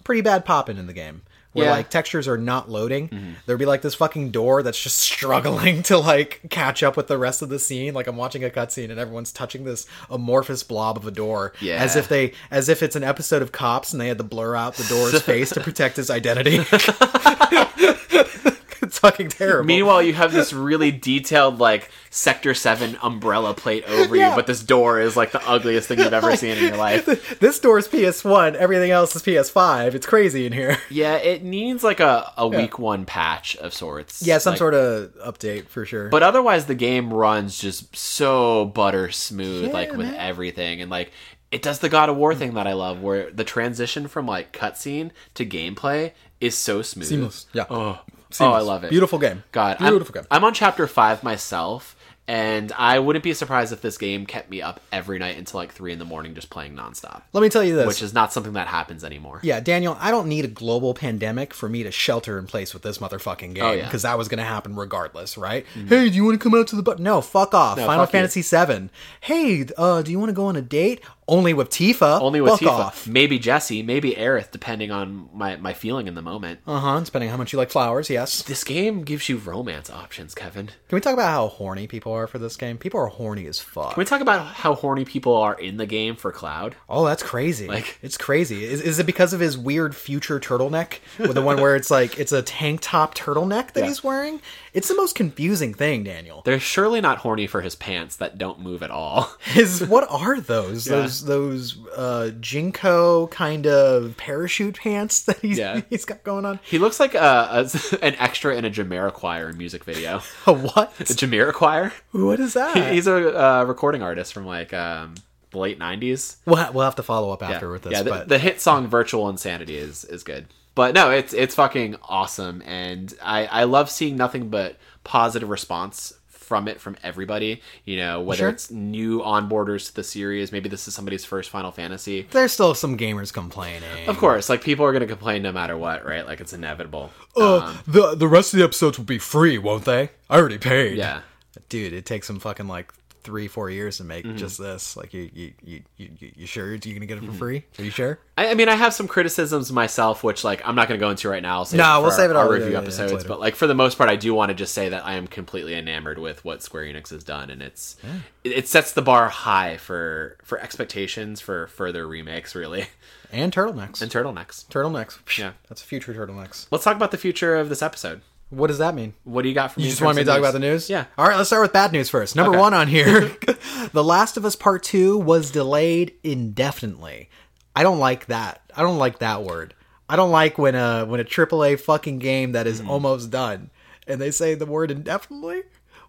pretty bad popping in the game. Where Yeah. like textures are not loading. Mm-hmm. There'd be like this fucking door that's just (laughs) struggling to like catch up with the rest of the scene. Like I'm watching a cutscene and everyone's touching this amorphous blob of a door, Yeah. as if they, as if it's an episode of Cops and they had to blur out the door's (laughs) face to protect his identity. (laughs) it's fucking terrible. Meanwhile, you have this really detailed like Sector Seven umbrella plate over Yeah. you, but this door is like the ugliest thing you've ever seen in your life. (laughs) this door is PS1, everything else is PS5. It's crazy in here. Yeah, it needs like a, a week one patch of sorts. Yeah, some Like, sort of update for sure. But otherwise, the game runs just so butter smooth, Yeah, like with man. everything, and like it does the God of War thing that I love, where the transition from like cutscene to gameplay is so smooth. Seamless. Yeah. Oh, oh, I love it. Beautiful game. God, I'm- Beautiful game. I'm on chapter five myself, and I wouldn't be surprised if this game kept me up every night until like three in the morning just playing nonstop, Let me tell you this. which is not something that happens anymore. Yeah, Daniel, I don't need a global pandemic for me to shelter in place with this motherfucking game Oh, yeah. Mm-hmm. because that was going to happen regardless, right? Hey, do you want to come out to the bu-? No, fuck off. Final fuck you. Fantasy 7. Hey, uh, do you want to go on a date? Only with Tifa. Only with fuck Tifa, off. maybe Jesse, maybe Aerith, depending on my my feeling in the moment. Uh-huh, depending on how much you like flowers, yes. This game gives you romance options, Kevin. Can we talk about how horny people are for this game? People are horny as fuck. Can we talk about how horny people are in the game for Cloud? Oh, that's crazy. Like- it's crazy. Is, is it because of his weird future turtleneck? With the one where it's like it's a tank top turtleneck that Yeah. he's wearing? It's the most confusing thing, Daniel. They're surely not horny for his pants that don't move at all. His what are (laughs) those? Yeah. Those those uh JNCO kind of parachute pants that he's Yeah. (laughs) he's got going on. He looks like a, a (laughs) an extra in a Jamiroquai music video. (laughs) A what? A Jamiroquai? what is that? He's a uh, recording artist from like um, the late '90s. we'll, ha- we'll have to follow up Yeah, after with this. yeah. The, but the hit song "Virtual Insanity" is is good, but no, it's it's fucking awesome, and I I love seeing nothing but positive response from it from everybody. You know, whether Sure. it's new onboarders to the series, maybe this is somebody's first Final Fantasy. there's still some gamers complaining. Of course, like people are gonna complain no matter what, right? Like it's inevitable. Uh, Um, the the rest of the episodes will be free, won't they? I already paid. yeah. dude, it takes them fucking like three, four years to Mm-hmm. make just this. Like, you, you, you, you, you- sure you're gonna get it Mm-hmm. for free? Are you sure? I, I mean, I have some criticisms myself, which like I'm not to go into right now. No, we'll for save it our, all- our review yeah, yeah, episodes. later. But like for the most part, I do want to just say that I am completely enamored with what Square Enix has done, and it's it, it sets the bar high for for expectations for further remakes, really, And turtlenecks. and turtlenecks. turtlenecks. Yeah. That's a future turtlenecks. Let's talk about the future of this episode. What does that mean? What do you got for me? You just want me to talk about the news? Yeah. All right, let's start with bad news first. Number Okay. one on here (laughs) (laughs) The Last of Us Part 2 was delayed indefinitely. I don't like that. I don't like that word. I don't like when a when a AAA fucking game that is Hmm. almost done and they say the word indefinitely.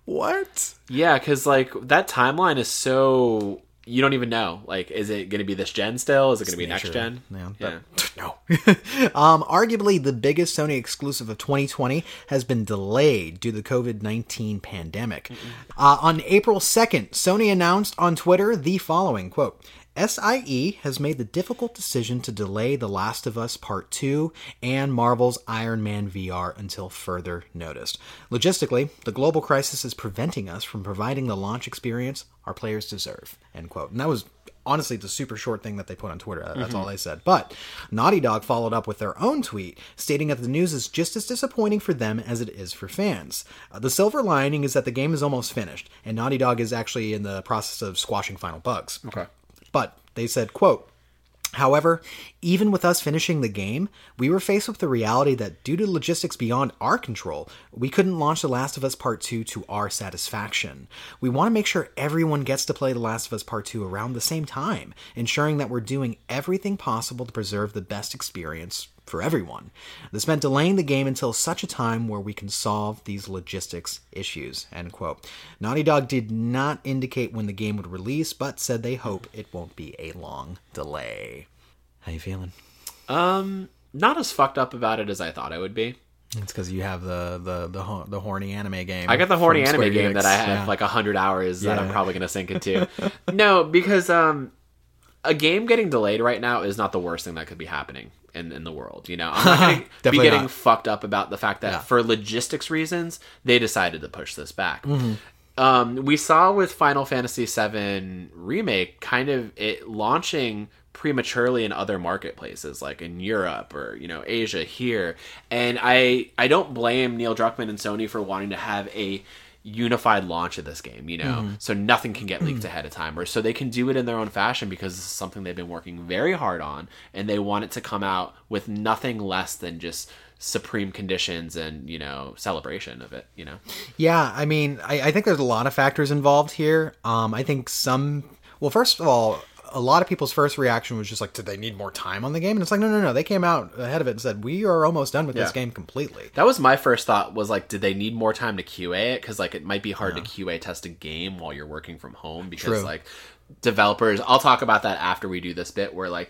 What? Yeah, because like that timeline is so you don't even know. Like, is it going to be this gen still? Is it going to be next gen? Yeah. yeah. (laughs) no. (laughs) um, arguably, the biggest Sony exclusive of 2020 has been delayed due to the COVID 19 pandemic. Uh, on April 2nd, Sony announced on Twitter the following quote. SIE has made the difficult decision to delay The Last of Us Part 2 and Marvel's Iron Man VR until further notice. Logistically, the global crisis is preventing us from providing the launch experience our players deserve. End quote. And that was honestly the super short thing that they put on Twitter. That's all they said. But Naughty Dog followed up with their own tweet stating that the news is just as disappointing for them as it is for fans. Uh, the silver lining is that the game is almost finished, and Naughty Dog is actually in the process of squashing final bugs. Okay. But they said, quote, However, even with us finishing the game, we were faced with the reality that due to logistics beyond our control, we couldn't launch The Last of Us Part 2 to our satisfaction. We want to make sure everyone gets to play The Last of Us Part 2 around the same time, ensuring that we're doing everything possible to preserve the best experience for everyone. This meant delaying the game until such a time where we can solve these logistics issues. End quote. Naughty Dog did not indicate when the game would release, but said they hope it won't be a long delay. How you feeling? Um, not as fucked up about it as I thought I would be. It's because you have the the the, the horny anime game. I got the horny anime Square game Enix. that I have Yeah. like a hundred hours that I'm probably gonna sink into. (laughs) no, because um, a game getting delayed right now is not the worst thing that could be happening in, in the world. You know, (laughs) I'm not gonna be getting not. fucked up about the fact that Yeah. for logistics reasons they decided to push this back. Mm-hmm. Um, we saw with Final Fantasy VII remake kind of it launching prematurely in other marketplaces like in Europe or you know Asia here and I I don't blame Neil Druckmann and Sony for wanting to have a unified launch of this game you know so nothing can get leaked ahead of time or so they can do it in their own fashion because this is something they've been working very hard on and they want it to come out with nothing less than just supreme conditions and you know celebration of it you know Yeah, I mean, I, I think there's a lot of factors involved here. Um, I think some. Well, first of all, a lot of people's first reaction was just like, "Did they need more time on the game?" And it's like, no, no, no. They came out ahead of it and said, "We are almost done with this game completely." That was my first thought. Was like, did they need more time to QA it? Because like, it might be hard to QA test a game while you're working from home. Because True. like, developers. I'll talk about that after we do this bit. Where like,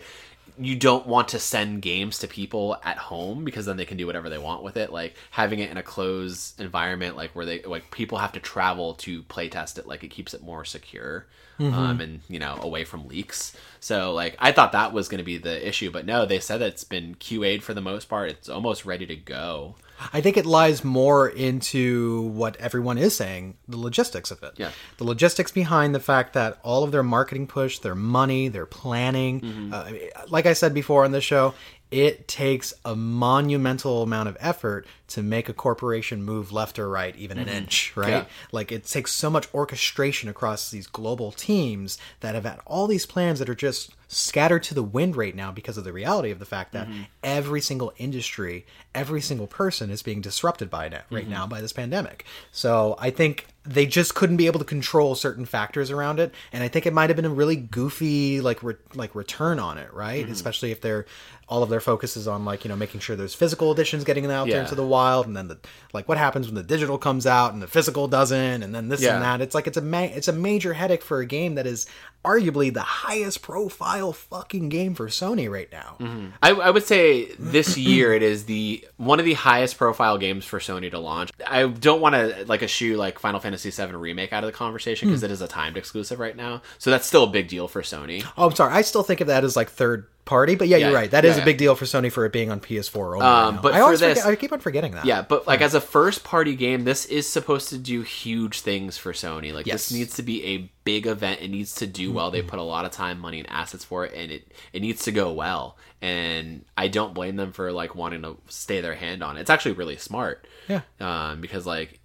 you don't want to send games to people at home because then they can do whatever they want with it. Like having it in a closed environment, like where they like people have to travel to play test it. Like it keeps it more secure. Um, and you know away from leaks so like i thought that was going to be the issue but no they said that it's been qa'd for the most part it's almost ready to go I think it lies more into what everyone is saying, the logistics of it. Yeah. The logistics behind the fact that all of their marketing push, their money, their planning, Mm-hmm. uh, like I said before on this show, it takes a monumental amount of effort to make a corporation move left or right, even an inch, right? Mm-hmm. Yeah. Like it takes so much orchestration across these global teams that have had all these plans that are just scattered to the wind right now because of the reality of the fact that Mm-hmm. every single industry, every single person is being disrupted by it Mm-hmm. right now by this pandemic. So I think they just couldn't be able to control certain factors around it, and I think it might have been a really goofy like re- like return on it, right? Mm-hmm. Especially if they're all of their focus is on like you know making sure there's physical editions getting out there Yeah. into the wild, and then the like what happens when the digital comes out and the physical doesn't, and then this Yeah. and that. It's like it's a ma- it's a major headache for a game that is arguably the highest profile fucking game for Sony right now. Mm-hmm. I, I would say this (clears throat) year it is the one of the highest profile games for Sony to launch. I don't want to like eschew like Final Fantasy VII remake out of the conversation because hmm. it is a timed exclusive right now, so that's still a big deal for Sony. Oh, I'm sorry. I still think of that as like third party. But yeah, Yeah, you're right. That is yeah, a big deal for Sony for it being on PS4 only. Um, but I for always this- forget, I keep on forgetting that. Yeah, but like as a first party game, this is supposed to do huge things for Sony. Like Yes. this needs to be a big event. It needs to do well. They put a lot of time, money, and assets for it, and it it needs to go well. And I don't blame them for like wanting to stay their hand on it. It's actually really smart. Yeah. Um, because like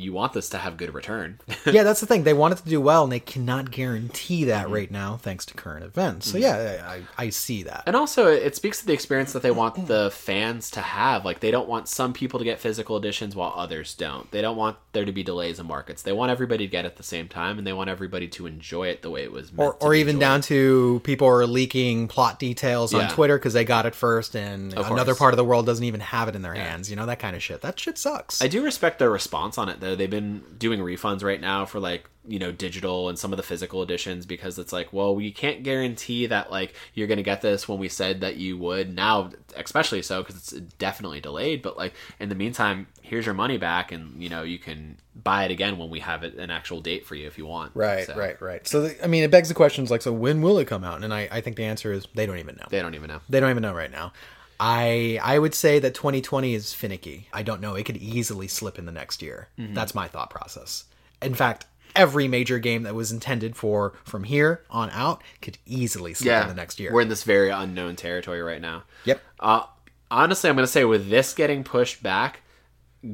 you want this to have good return. (laughs) yeah, that's the thing. They want it to do well, and they cannot guarantee that Mm-hmm. right now, thanks to current events. So yeah, I, I see that. And also, it speaks to the experience that they want the fans to have. Like, they don't want some people to get physical editions while others don't. They don't want there to be delays in markets. They want everybody to get it at the same time, and they want everybody to enjoy it the way it was meant or, or even enjoyed. down to people are leaking plot details on Yeah. Twitter because they got it first, and Of another course. part of the world doesn't even have it in their hands. You know that kind of shit. That shit sucks. I do respect their response on it, though. They've been doing refunds right now for like you know digital and some of the physical editions because it's like, well, we can't guarantee that like you're gonna get this when we said that you would. Now, especially so because it's definitely delayed. But like in the meantime, here's your money back, and you know you can buy it again when we have it an actual date for you if you want. right, So, right, right. So the, I mean, it begs the questions like, so when will it come out? And I, I think the answer is they don't even know. They don't even know. They don't even know right now. I I would say that 2020 is finicky. I don't know. It could easily slip in the next year. Mm-hmm. That's my thought process. In fact, every major game that was intended for from here on out could easily slip Yeah, in the next year. We're in this very unknown territory right now. Yep. Uh, honestly, I'm going to say with this getting pushed back,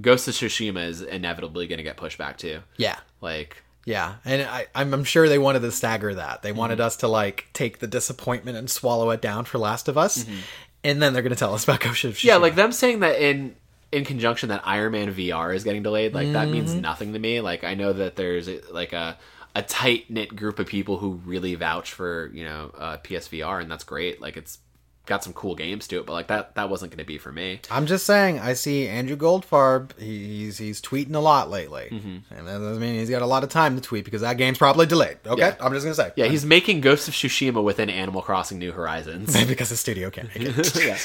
Ghost of Tsushima is inevitably going to get pushed back too. Yeah. Like, Yeah, and I, I'm, I'm sure they wanted to stagger that. They Mm-hmm. wanted us to like take the disappointment and swallow it down for Last of Us, Mm-hmm. And then they're going to tell us about (laughs) Ghost of Tsushima. yeah, like them saying that in in conjunction that Iron Man VR is getting delayed, like that means Mm-hmm. nothing to me. Like I know that there's like a a tight knit group of people who really vouch for you know uh, PSVR, and that's great. Like it's got some cool games to it, but like that that wasn't going to be for me. I'm just saying. I see Andrew Goldfarb. He's he's tweeting a lot lately, and that doesn't mean he's got a lot of time to tweet because that game's probably delayed. Okay, Yeah. I'm just gonna say. Yeah, he's making Ghost of Tsushima within Animal Crossing New Horizons. (laughs) because the studio can't make it. (laughs) yeah.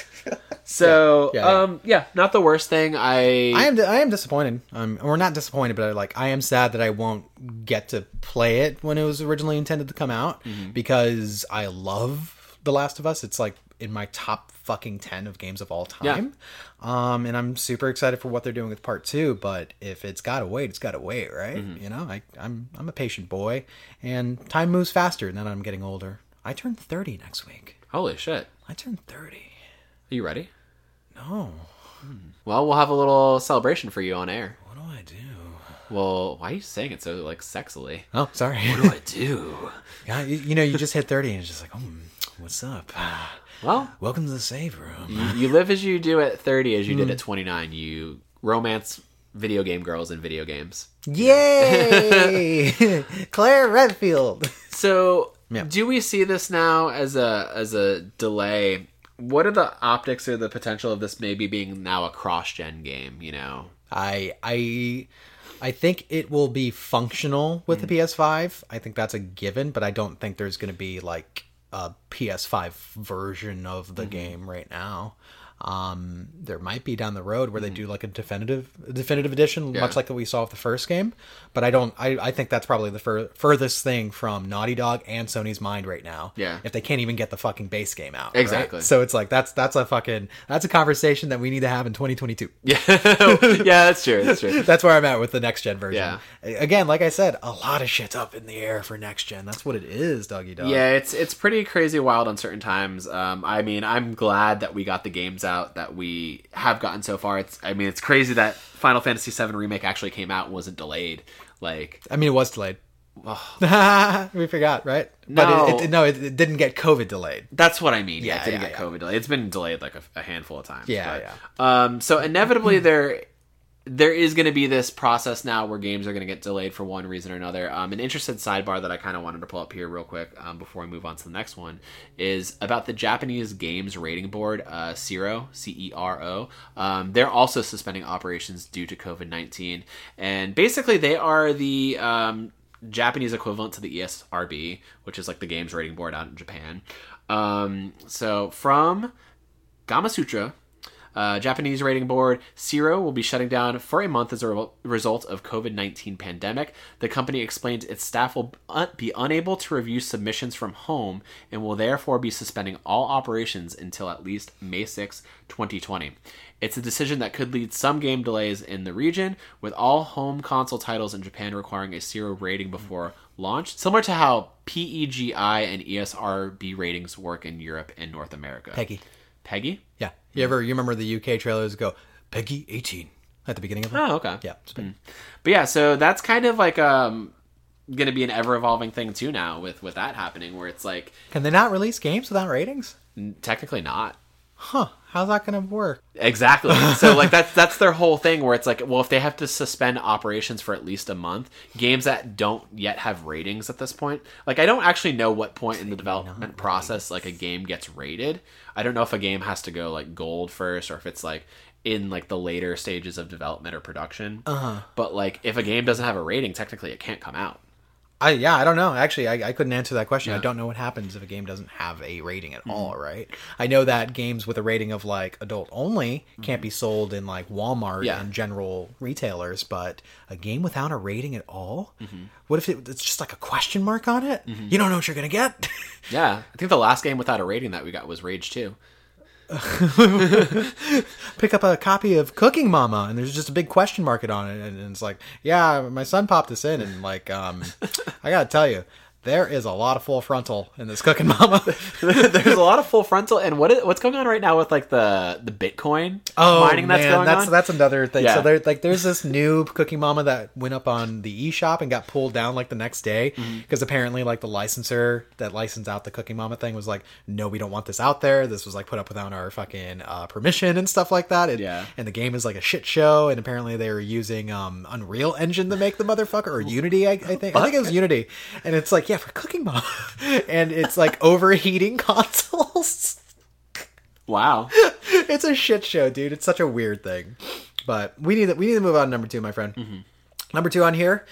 (laughs) So, Yeah, yeah. um, yeah, not the worst thing. I, I am I am disappointed. Um, or not disappointed, but like I am sad that I won't get to play it when it was originally intended to come out Mm-hmm. because I love The Last of Us. It's like in my top fucking ten of games of all time. Um, and I'm super excited for what they're doing with part two. But if it's gotta wait, it's gotta wait, right? Mm-hmm. You know, I, I'm I'm a patient boy, and time moves faster. And then I'm getting older. I turn thirty next week. holy shit. I turn thirty. Are you ready? No, Well, we'll have a little celebration for you on air. what do I do? Well, why are you saying it so like sexily? Oh, sorry. What do I do? (laughs) Yeah, you, you know, you just hit 30 and it's just like, oh, what's up? Well, Welcome to the save room. you, you live as you do at 30 as you did hmm. at 29. You romance video game girls in video games. Yay! (laughs) Claire Redfield. So, Yeah. do we see this now as a as a delay? What are the optics or the potential of this maybe being now a cross-gen game, you know? I I I think it will be functional with the hmm. PS5. I think that's a given, but I don't think there's going to be like a PS5 version of the mm-hmm. game right now. Um, there might be down the road where they do like a definitive definitive edition, much like that we saw with the first game. But I don't. I, I think that's probably the fur- furthest thing from Naughty Dog and Sony's mind right now. Yeah. If they can't even get the fucking base game out. right? Exactly. So it's like that's that's a fucking that's a conversation that we need to have in 2022. (laughs) Yeah, yeah, that's true. That's true. (laughs) That's where I'm at with the next gen version. Yeah. Again, like I said, a lot of shit's up in the air for next gen. That's what it is, doggy dog. Yeah, it's it's pretty crazy wild on certain times. Um, I mean, I'm glad that we got the games out that we have gotten so far. It's I mean, it's crazy that Final Fantasy VII remake actually came out and wasn't delayed. Like, I mean, it was delayed. (laughs) we forgot, right? No. but it, it, no, it, it didn't get COVID delayed. that's what I mean. Yeah, Yeah, it didn't yeah, get yeah. COVID delayed. It's been delayed like a, a handful of times. Yeah, but, yeah. Um, so inevitably there there is going to be this process now where games are going to get delayed for one reason or another. Um, an interested sidebar that I kind of wanted to pull up here real quick um, before we move on to the next one is about the Japanese Games Rating Board, uh, CERO, C E R O. Um, they're also suspending operations due to COVID 19. And basically, they are the. Um, Japanese equivalent to the ESRB, which is like the games rating board out in Japan. Um, so from Gamasutra, Uh, Japanese rating board CERO will be shutting down for a month as a re- result of COVID nineteen pandemic. The company explained its staff will un- be unable to review submissions from home and will therefore be suspending all operations until at least May 6, 2020. It's a decision that could lead some game delays in the region, with all home console titles in Japan requiring a CERO rating before launch, similar to how PEGI and ESRB ratings work in Europe and North America. Peggy. Peggy? Yeah. You ever you remember the UK trailers go Peggy 18 at the beginning of it? Oh, okay. Yeah. it's Peggy. But yeah, so that's kind of like um going to be an ever evolving thing too now with with that happening, where it's like Can they not release games without ratings? n- technically not. Huh. How's that going to work? Exactly. So like (laughs) that's that's their whole thing where it's like, well, if they have to suspend operations for at least a month, games that don't yet have ratings at this point, like I don't actually know what point in the development process like a game gets rated. I don't know if a game has to go like gold first or if it's like in like the later stages of development or production. Uh-huh. But like if a game doesn't have a rating, technically it can't come out. I yeah, I don't know. Actually, I, I couldn't answer that question. I don't know what happens if a game doesn't have a rating at all, mm-hmm. right? I know that games with a rating of like adult only can't be mm-hmm. sold in like Walmart Yeah. and general retailers, but a game without a rating at all? Mm-hmm. What if it, it's just like a question mark on it? You don't know what you're gonna get. (laughs) Yeah, I think the last game without a rating that we got was Rage 2. (laughs) Pick up a copy of Cooking Mama, and there's just a big question mark on it, and, it's like, yeah, my son popped this in, and like, um, I gotta tell you. There is a lot of full frontal in this Cooking Mama. (laughs) There's a lot of full frontal, and what is, what's going on right now with like the the Bitcoin mining that's going Oh, that's on? that's another thing. Yeah. So there, like, there's this new Cooking Mama that went up on the eShop and got pulled down like the next day Mm-hmm. because apparently, like, the licensor that licensed out the Cooking Mama thing was like, no, we don't want this out there. This was like put up without our fucking uh, permission and stuff like that. And, Yeah. and the game is like a shit show. And apparently, they were using um, Unreal Engine to make the motherfucker or Unity. I, I think I think it was Unity. And it's like, yeah, for Cooking Mama, (laughs) and it's like overheating (laughs) consoles. wow. (laughs) it's a shit show, dude. It's such a weird thing. But we need to, we need to move on to number two, my friend. Mm-hmm. Number two on here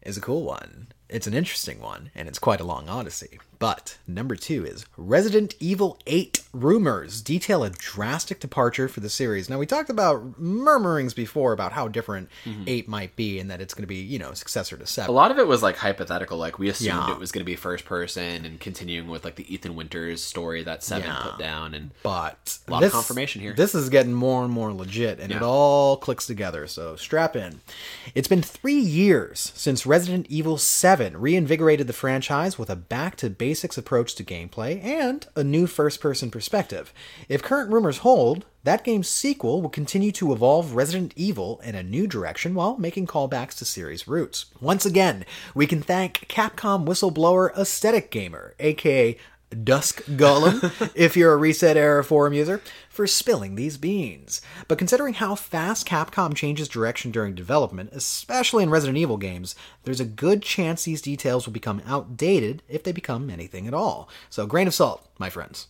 is a cool one. It's an interesting one, and it's quite a long odyssey. But number two is Resident Evil 8 rumors detail a drastic departure for the series. Now, we talked about murmurings before about how different mm-hmm. 8 might be and that it's going to be, you know, successor to 7. A lot of it was like hypothetical. Like we assumed Yeah. it was going to be first person and continuing with like the Ethan Winters story that Seven Yeah. put down. And but A lot of confirmation here. This is getting more and more legit, and it all clicks together. So strap in. It's been three years since Resident Evil Seven reinvigorated the franchise with a back to basics approach to gameplay and a new first-person perspective. If current rumors hold. That game's sequel will continue to evolve Resident Evil in a new direction while making callbacks to series roots. Once again, we can thank Capcom whistleblower Aesthetic Gamer, aka Dusk Golem, (laughs) if you're a ResetEra forum user, for spilling these beans. But considering how fast Capcom changes direction during development, especially in Resident Evil games, there's a good chance these details will become outdated if they become anything at all. So, grain of salt, my friends.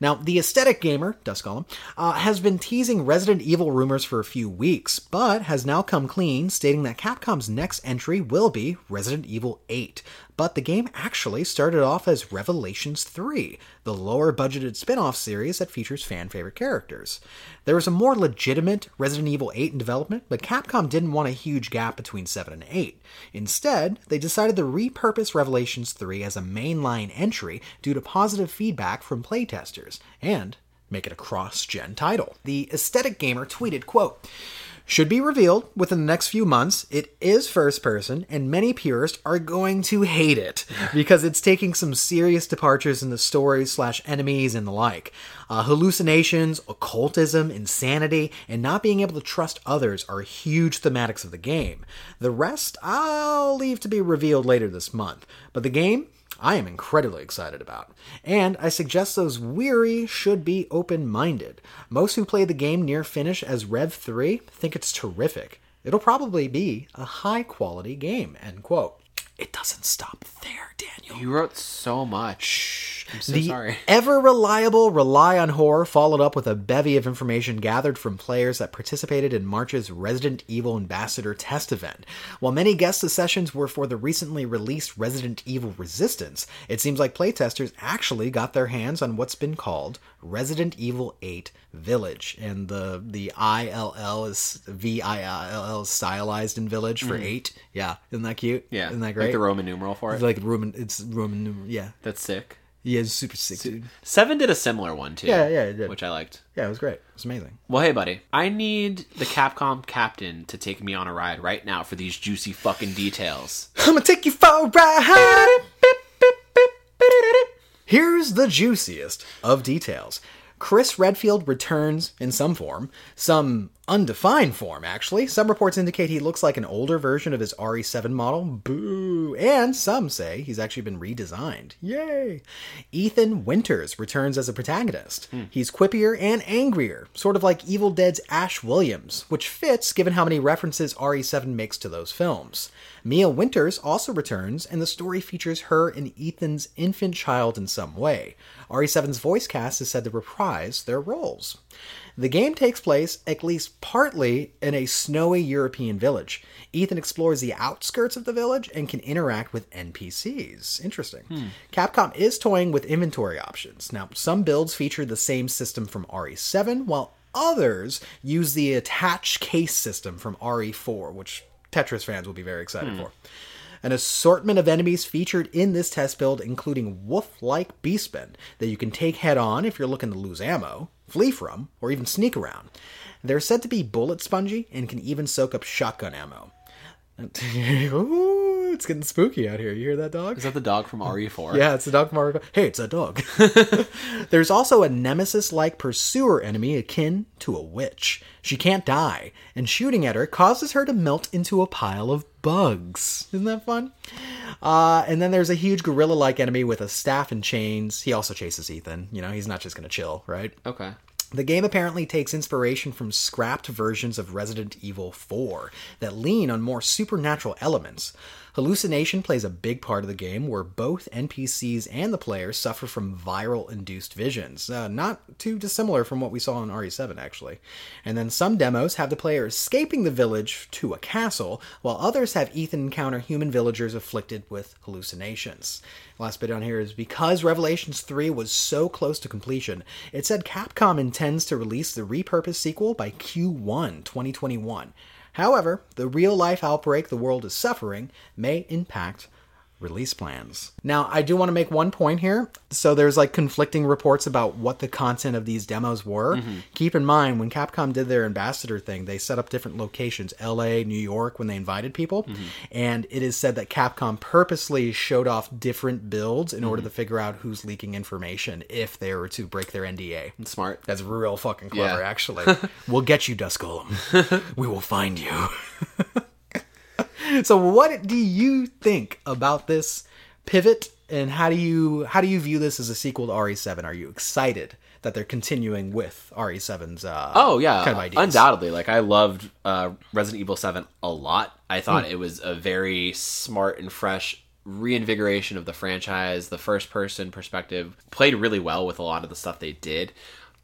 Now, the aesthetic gamer, Dusk Golem, uh, has been teasing Resident Evil rumors for a few weeks, but has now come clean, stating that Capcom's next entry will be Resident Evil 8. But the game actually started off as Revelations 3, the lower budgeted spin off series that features fan favorite characters. There was a more legitimate Resident Evil 8 in development, but Capcom didn't want a huge gap between 7 and 8. Instead, they decided to repurpose Revelations 3 as a mainline entry due to positive feedback from playtesters, and make it a cross-gen title. The aesthetic gamer tweeted, quote, should be revealed within the next few months. It is first person, and many purists are going to hate it (laughs) because it's taking some serious departures in the story slash enemies and the like. Uh, hallucinations, occultism, insanity, and not being able to trust others are huge thematics of the game. The rest I'll leave to be revealed later this month. But the game, I am incredibly excited about. And I suggest those weary should be open minded. Most who play the game near finish as Rev 3 think it's terrific. It'll probably be a high quality game. End quote. It doesn't stop there, Daniel. you wrote so much. Village. so the sorry. ever reliable Rely on Horror followed up with a bevy of information gathered from players that participated in March's Resident Evil Ambassador test event. While many guest sessions were for the recently released Resident Evil Resistance, it seems like playtesters actually got their hands on what's been called Resident Evil 8 Village, and the the ILL is V I L L stylized in Village for mm-hmm. eight. Yeah, isn't that cute? Yeah, isn't that great? Like the Roman numeral for it. It's like Roman. It's Roman. numeral. Yeah, That's sick. yeah, it's super sick, dude. Seven did a similar one too. Yeah, yeah, it did. which I liked. Yeah, it was great. It was amazing. Well, hey, buddy, I need the Capcom captain to take me on a ride right now for these juicy fucking details. (laughs) I'm gonna take you for a ride. Here's the juiciest of details. Chris Redfield returns in some form, some undefined form, actually. Some reports indicate he looks like an older version of his RE7 model. Boo! And some say he's actually been redesigned. Yay! Ethan Winters returns as a protagonist. Hmm. He's quippier and angrier, sort of like Evil Dead's Ash Williams, which fits given how many references RE7 makes to those films. Mia Winters also returns, and the story features her and Ethan's infant child in some way. RE7's voice cast is said to reprise their roles. The game takes place, at least partly, in a snowy European village. Ethan explores the outskirts of the village and can interact with NPCs. Interesting. Hmm. Capcom is toying with inventory options. Now, some builds feature the same system from RE7, while others use the attach case system from RE4, which Tetris fans will be very excited hmm. for. An assortment of enemies featured in this test build, including wolf like beastmen that you can take head on if you're looking to lose ammo, flee from, or even sneak around. They're said to be bullet spongy and can even soak up shotgun ammo. (laughs) Ooh, it's getting spooky out here. You hear that dog? Is that the dog from RE4? (laughs) Yeah, it's the dog from Mario. Hey, it's a dog. (laughs) There's also a nemesis like pursuer enemy akin to a witch. She can't die, and shooting at her causes her to melt into a pile of bugs. Isn't that fun? Uh, and then there's a huge gorilla like enemy with a staff and chains. He also chases Ethan. You know, he's not just going to chill, right? Okay. The game apparently takes inspiration from scrapped versions of Resident Evil 4 that lean on more supernatural elements. Hallucination plays a big part of the game where both NPCs and the player suffer from viral induced visions, uh, not too dissimilar from what we saw in RE7 actually. And then some demos have the player escaping the village to a castle, while others have Ethan encounter human villagers afflicted with hallucinations. Last bit on here is because Revelations 3 was so close to completion, it said Capcom intends to release the repurposed sequel by Q1 2021. However, the real life outbreak the world is suffering may impact release plans. Now, I do want to make one point here. So there's like conflicting reports about what the content of these demos were. Mm-hmm. Keep in mind when Capcom did their ambassador thing, they set up different locations, LA, New York when they invited people, mm-hmm. and it is said that Capcom purposely showed off different builds in order mm-hmm. to figure out who's leaking information if they were to break their NDA. Smart. That's real fucking clever, Yeah. actually. (laughs) we'll get you, Dusk Golem. (laughs) we will find you. (laughs) (laughs) so, what do you think about this pivot, and how do you how do you view this as a sequel to RE7? Are you excited that they're continuing with RE7's? Uh, Oh yeah, kind of ideas? undoubtedly. Like I loved uh, Resident Evil Seven a lot. I thought it was a very smart and fresh reinvigoration of the franchise. The first person perspective played really well with a lot of the stuff they did.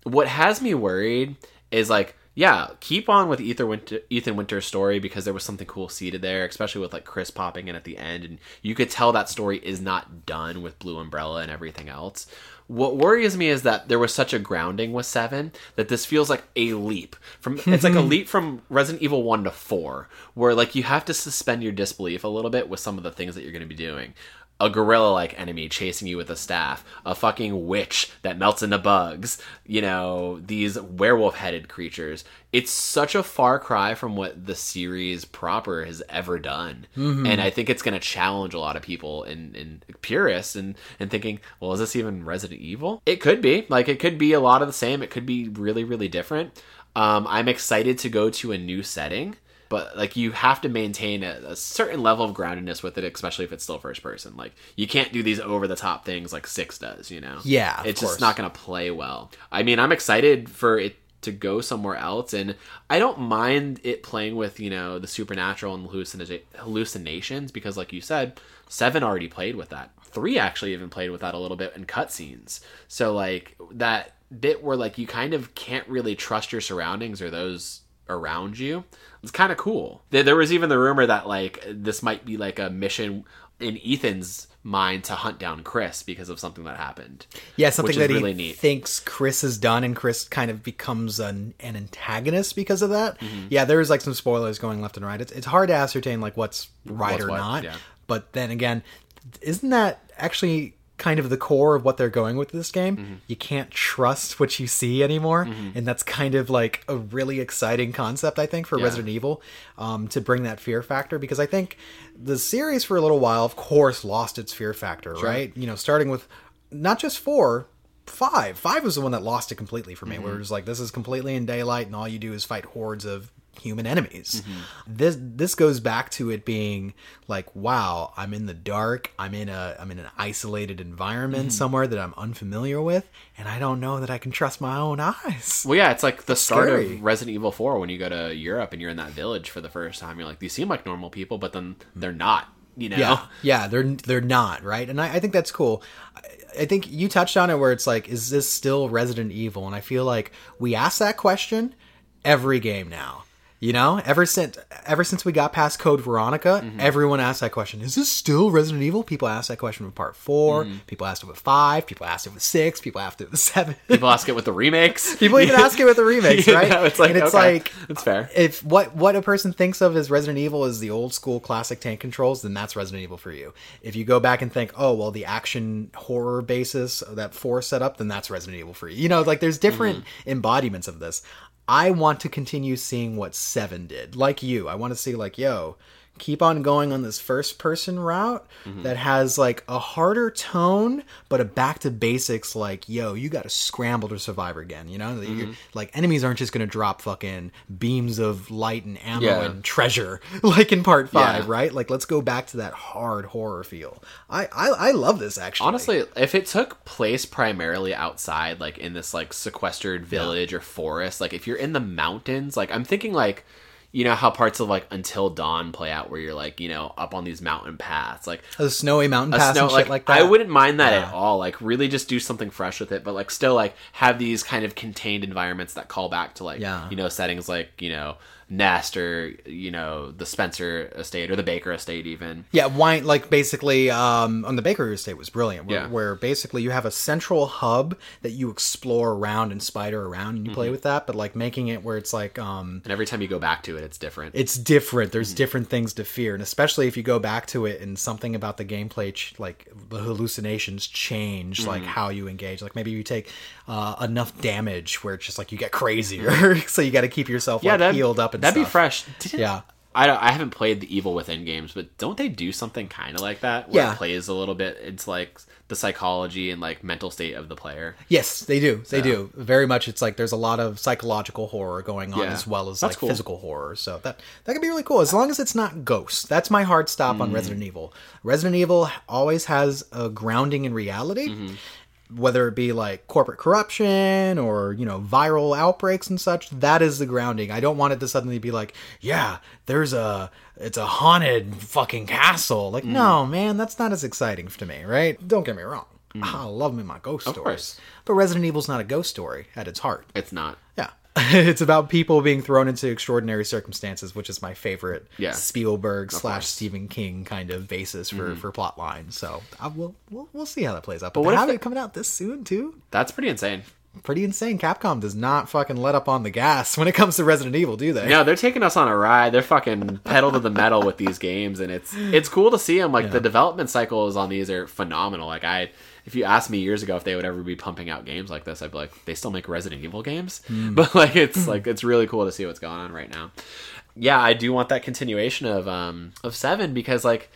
What has me worried is like. Yeah, keep on with Ethan Winter, Ethan Winter's story because there was something cool seated there, especially with like Chris popping in at the end, and you could tell that story is not done with Blue Umbrella and everything else. What worries me is that there was such a grounding with seven that this feels like a leap from. It's like a (laughs) leap from Resident Evil one to four, where like you have to suspend your disbelief a little bit with some of the things that you're going to be doing. A gorilla like enemy chasing you with a staff, a fucking witch that melts into bugs, you know, these werewolf headed creatures. It's such a far cry from what the series proper has ever done. And I think it's going to challenge a lot of people and, and purists and, and thinking, well, is this even Resident Evil? It could be. Like, it could be a lot of the same. It could be really, really different. Um, I'm excited to go to a new setting but like you have to maintain a, a certain level of groundedness with it especially if it's still first person like you can't do these over the top things like six does you know Yeah, it's course. just not going to play well i mean i'm excited for it to go somewhere else and i don't mind it playing with you know the supernatural and hallucina- hallucinations because like you said seven already played with that 3 actually even played with that a little bit in cutscenes. So like that bit where like you kind of can't really trust your surroundings or those around you. It's kind of cool. There, there was even the rumor that like this might be like a mission in Ethan's mind to hunt down Chris because of something that happened. Yeah, something that he really neat. thinks Chris has done, and Chris kind of becomes an, an antagonist because of that. Mm-hmm. Yeah, there's like some spoilers going left and right. It's, it's hard to ascertain like what's right What's or what, not. yeah. But then again, isn't that actually kind of the core of what they're going with this game? Mm-hmm. You can't trust what you see anymore, and that's kind of like a really exciting concept, I think, for Yeah. Resident Evil um, to bring that fear factor. Because I think the series for a little while, of course, lost its fear factor, right? You know, starting with not just four, five. Five was the one that lost it completely for me. Mm-hmm. Where it was like, this is completely in daylight, and all you do is fight hordes of human enemies. Mm-hmm. This this goes back to it being like, wow, I'm in the dark. I'm in a I'm in an isolated environment Mm-hmm. somewhere that I'm unfamiliar with, and I don't know that I can trust my own eyes. Well, yeah, it's like the start scary. of Resident Evil 4 when you go to Europe and you're in that village for the first time. You're like, these seem like normal people, but then they're not, you know? Yeah, yeah, they're they're not right, and I, I think that's cool. I, I think you touched on it where it's like, is this still Resident Evil? And I feel like we ask that question every game now. You know, ever since ever since we got past Code Veronica, Mm-hmm. everyone asked that question: Is this still Resident Evil? People asked that question with Part 4 Mm-hmm. People asked it with Five. People asked it with Six. People asked it with Seven. People ask it with the remakes. (laughs) People even ask it with the remakes, (laughs) right? know, it's like, and it's okay, like it's fair. If what what a person thinks of as Resident Evil is the old school classic tank controls, then that's Resident Evil for you. If you go back and think, oh well, the action horror basis that four set up, then that's Resident Evil for you. You know, like there's different Mm-hmm. embodiments of this. I want to continue seeing what seven did, like you. I want to see like, yo, keep on going on this first person route Mm-hmm. that has like a harder tone but a back to basics like yo you gotta scramble to survive again you know Mm-hmm. like enemies aren't just gonna drop fucking beams of light and ammo Yeah. and treasure (laughs) like in part five Yeah. right like let's go back to that hard horror feel i i, I love this actually Honestly, if it took place primarily outside, like in this like sequestered village or forest, like if you're in the mountains, like I'm thinking like you know how parts of like Until Dawn play out where you're like, you know, up on these mountain paths. Like a snowy mountain a pass snow and shit like, that I wouldn't mind that Yeah. at all. Like really just do something fresh with it, but like still like have these kind of contained environments that call back to like Yeah. you know settings like, you know, Nest or you know, the Spencer estate or the Baker estate even. Yeah, wine like basically um, on the Bakery Estate was brilliant. Where, Yeah. where basically you have a central hub that you explore around and spider around and you Mm-hmm. play with that, but like making it where it's like um, And every time you go back to it it's different. it's different. Mm-hmm. There's different things to fear, and especially if you go back to it and something about the gameplay, ch- like the hallucinations change, like Mm-hmm. how you engage. Like maybe you take uh, enough damage where it's just like you get crazier, (laughs) so you got to keep yourself like, that'd- healed up and that'd be fresh. Didn't, Yeah. I, don't, I haven't played the Evil Within games, but don't they do something kind of like that? Where Yeah. it plays a little bit. It's like the psychology and like mental state of the player. Yes, they do. They do very much. It's like there's a lot of psychological horror going on Yeah. as well as That's like cool. physical horror. So that that could be really cool as long as it's not ghosts. That's my hard stop Mm. on Resident Evil. Resident Evil always has a grounding in reality. Mm-hmm. Whether it be like corporate corruption or you know viral outbreaks and such, that is the grounding. I don't want it to suddenly be like, yeah, there's a it's a haunted fucking castle. Mm. Like, no, man, that's not as exciting to me, right? Don't get me wrong. I love me my ghost stories. Mm. course. But Resident Evil's not a ghost story at its heart. It's not. Yeah. (laughs) it's about people being thrown into extraordinary circumstances, which is my favorite Yeah. Spielberg slash course. Mm-hmm. Stephen King kind of basis for, for plot lines. So I will we'll, we'll see how that plays out. But, what what have it coming out this soon too? That's pretty insane. Pretty insane. Capcom does not fucking let up on the gas when it comes to Resident Evil, do they? No, they're taking us on a ride. They're fucking pedal to the metal with these games, and it's it's cool to see them. Like the development cycles on these are phenomenal. Like I, if you asked me years ago if they would ever be pumping out games like this, I'd be like, they still make Resident Evil games, (laughs) but like it's like it's really cool to see what's going on right now. Yeah, I do want that continuation of um of seven because like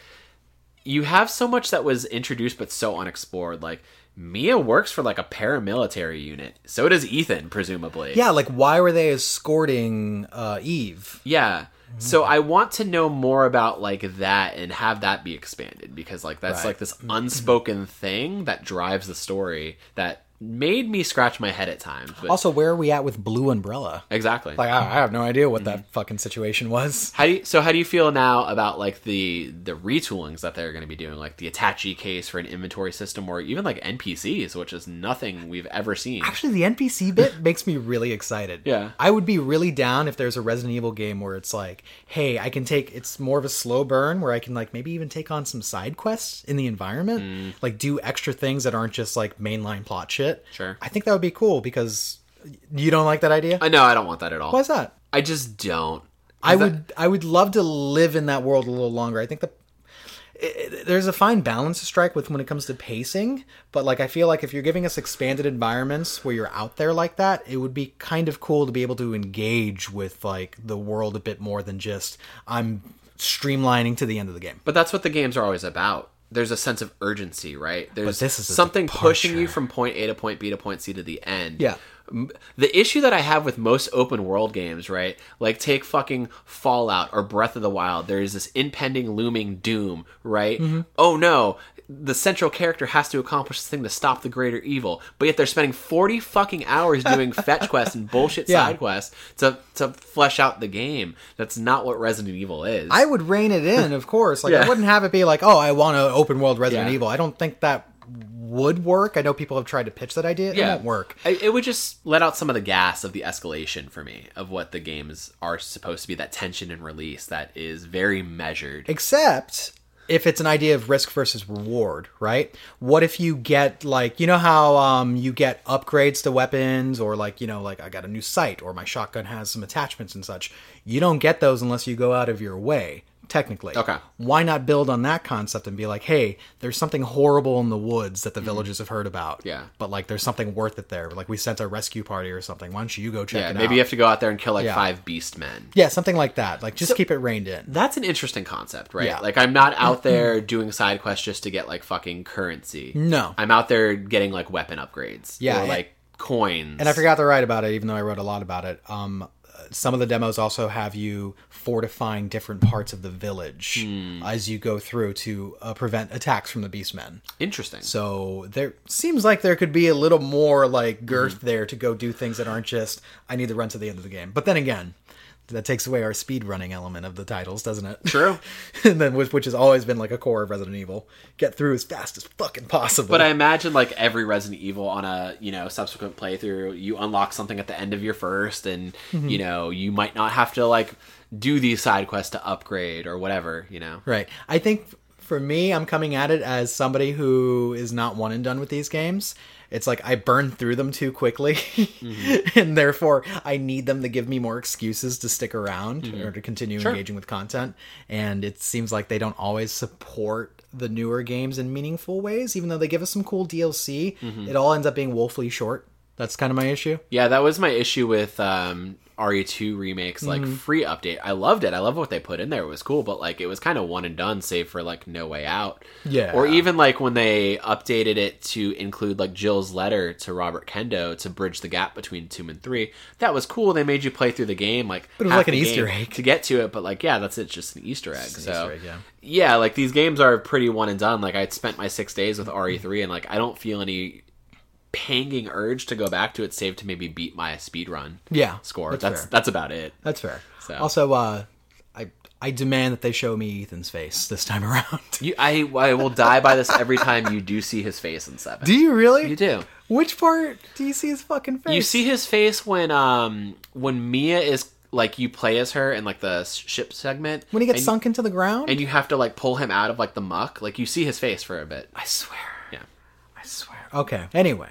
you have so much that was introduced but so unexplored. Like Mia works for like a paramilitary unit. So does Ethan, presumably. Yeah, like why were they escorting uh, Eve? Yeah. Mm-hmm. So I want to know more about like that and have that be expanded because like that's Right. like this unspoken thing that drives the story that made me scratch my head at times. But Also, where are we at with Blue Umbrella? exactly. Like, I I have no idea what that fucking situation was. How do you, so how do you feel now about like the the retoolings that they're going to be doing, like the Attache case for an inventory system, or even like NPCs, which is nothing we've ever seen. Actually, the NPC bit (laughs) makes me really excited. Yeah. I would be really down if there's a Resident Evil game where it's like, hey, I can take it's more of a slow burn where I can like maybe even take on some side quests in the environment, Mm. like do extra things that aren't just like mainline plot shit. Sure. I think that would be cool because you don't like that idea? I know I don't want that at all. Why's that? I just don't. I that- would I would love to live in that world a little longer. I think the it- it- there's a fine balance to strike with when it comes to pacing, but like I feel like if you're giving us expanded environments where you're out there like that, it would be kind of cool to be able to engage with like the world a bit more than just I'm streamlining to the end of the game. But that's what the games are always about. There's a sense of urgency, right? There's this is something pushing you from point A to point B to point C to the end. Yeah. The issue that I have with most open world games, right? Like take fucking Fallout or Breath of the Wild. There is this impending looming doom, right? Mm-hmm. Oh no, the central character has to accomplish this thing to stop the greater evil. But yet they're spending 40 fucking hours doing (laughs) fetch quests and bullshit Yeah. side quests to to flesh out the game. That's not what Resident Evil is. I would rein it in, (laughs) of course. Like Yeah. I wouldn't have it be like, "Oh, I want an open world Resident Yeah. Evil." I don't think that would work. I know people have tried to pitch that idea. It won't work. I, it would just let out some of the gas of the escalation for me of what the games are supposed to be. That tension and release that is very measured. Except if it's an idea of risk versus reward, right? What if you get like you know how um you get upgrades to weapons or like you know like I got a new sight or my shotgun has some attachments and such. You don't get those unless you go out of your way. Technically, Okay. Why not build on that concept and be like, hey, there's something horrible in the woods that the villagers have heard about. Mm-hmm. Yeah. but like there's something worth it there. Like we sent a rescue party or something. Why don't you go check yeah, it maybe out? you have to go out there and kill like Yeah. five beast men. yeah, something like that. Like just keep it reined in. That's an interesting concept, right? Yeah. Like I'm not out (clears throat) there doing side quests just to get like fucking currency. No. I'm out there getting like weapon upgrades. Yeah, Or like coins. And I forgot to write about it, even though I wrote a lot about it. Um, some of the demos also have you fortifying different parts of the village as you go through to uh, prevent attacks from the beastmen. Interesting. So there seems like there could be a little more like girth there to go do things that aren't just I need to run to the end of the game. But then again, that takes away our speed running element of the titles, doesn't it? True. (laughs) and then which, which has always been like a core of Resident Evil. Get through as fast as fucking possible. But I imagine like every Resident Evil on a you know subsequent playthrough, you unlock something at the end of your first, and Mm-hmm. you know you might not have to like do these side quests to upgrade or whatever. You know. Right. I think for me, I'm coming at it as somebody who is not one and done with these games. It's like I burn through them too quickly, mm-hmm. (laughs) and therefore I need them to give me more excuses to stick around mm-hmm. or to continue engaging with content. And it seems like they don't always support the newer games in meaningful ways, even though they give us some cool DLC. Mm-hmm. It all ends up being woefully short. That's kind of my issue. Yeah, that was my issue with um, RE2 remakes, like Mm-hmm. free update. I loved it. I love what they put in there. It was cool, but like it was kind of one and done, save for like No Way Out. Yeah. Or even like when they updated it to include like Jill's letter to Robert Kendo to bridge the gap between two and three. That was cool. They made you play through the game like, But it was like an Easter egg. to get to it. But like, yeah, that's it. Just an Easter egg. so Easter egg, yeah. yeah, like these games are pretty one and done. Like I spent my six days with RE3, and like I don't feel any panging urge to go back to it, save to maybe beat my speed run Yeah, score. that's That's that's, about it. That's fair. So- Also, uh, I I demand that they show me Ethan's face this time (laughs) around. You, I I will die by this every time you do see his face in seven. Do you really? You do. Which part do you see his fucking face? You see his face when um when Mia is like you play as her in like the ship segment when he gets and, sunk into the ground. and you have to like pull him out of like the muck. Like you see his face for a bit. I swear. Yeah. I swear. Okay. Anyway,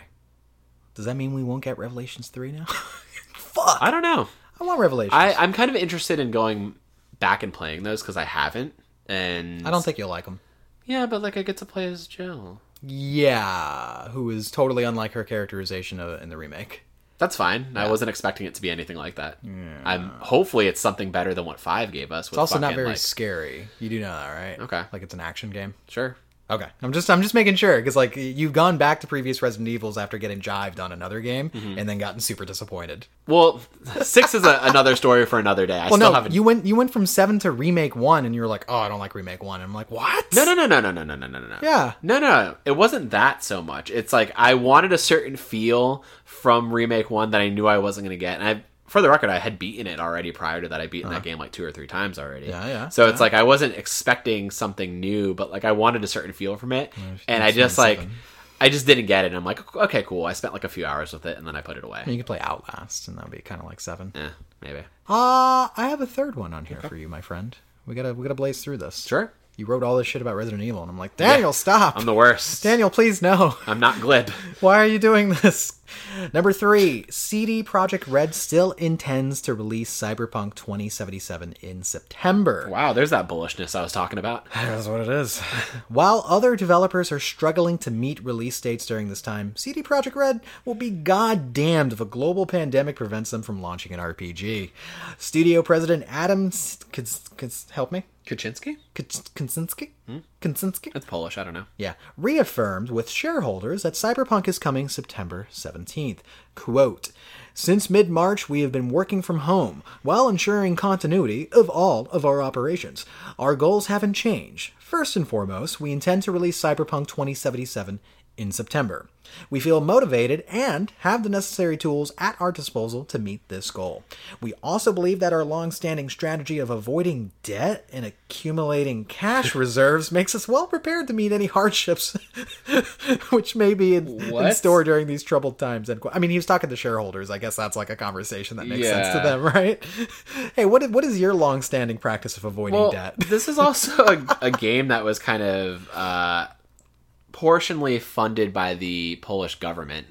does that mean we won't get Revelations three now? (laughs) Fuck. I, don't know. I want Revelations. I I'm kind of interested in going back and playing those because I haven't. And I don't think you'll like them. Yeah, but like I get to play as Jill. Yeah, who is totally unlike her characterization of, in the remake. That's fine. I wasn't expecting it to be anything like that. Yeah. I'm hopefully it's something better than what five gave us. It's also not very scary. You do know that, right? Okay. Like it's an action game. sure. Okay, I'm just I'm just making sure because like you've gone back to previous Resident Evils after getting jived on another game Mm-hmm. and then gotten super disappointed. Well, six is a, another story for another day. I Well, still no, haven't. you went you went from seven to remake one, and you were like, oh, I don't like remake one. And I'm like, what? No, no, no, no, no, no, no, no, no, no. Yeah. No, no, it wasn't that so much. It's like I wanted a certain feel from remake one that I knew I wasn't going to get, and I, for the record, I had beaten it already prior to that. I beaten that game like two or three times already. Uh-huh. Yeah, yeah, So it's like I wasn't expecting something new, but like I wanted a certain feel from it, and I just like. seven. I just didn't get it. And I'm like, okay, cool. I spent like a few hours with it, and then I put it away. You can play Outlast, and that would be kind of like seven. Yeah, maybe. Uh, I have a third one on here for you, my friend. We gotta we gotta blaze through this. Sure. You wrote all this shit about Resident Evil, and I'm like, Daniel, stop. I'm the worst. Daniel, please no. I'm not glib. (laughs) Why are you doing this? Number three, CD Projekt Red still intends to release Cyberpunk 2077 in September. Wow, there's that bullishness I was talking about. (laughs) That's what it is. While other developers are struggling to meet release dates during this time, CD Projekt Red will be goddamned if a global pandemic prevents them from launching an RPG. Studio president Adam, Kins- Kins- help me, Kaczynski? Kins- Kinsinski, hmm? Kinsinski, It's Polish. I don't know. yeah, reaffirmed with shareholders that Cyberpunk is coming September 17th. Quote, since mid March, we have been working from home while ensuring continuity of all of our operations. Our goals haven't changed. First and foremost, we intend to release Cyberpunk 2077 in September. We feel motivated and have the necessary tools at our disposal to meet this goal. We also believe that our long standing strategy of avoiding debt and accumulating cash (laughs) reserves makes us well prepared to meet any hardships (laughs) which may be in, in store during these troubled times. I mean, he was talking to shareholders. I guess that's like a conversation that makes sense to them, (laughs) right? hey, what, what is your long standing practice of avoiding Well, debt? this is also a, a game that was kind of uh, portionally funded by the Polish government.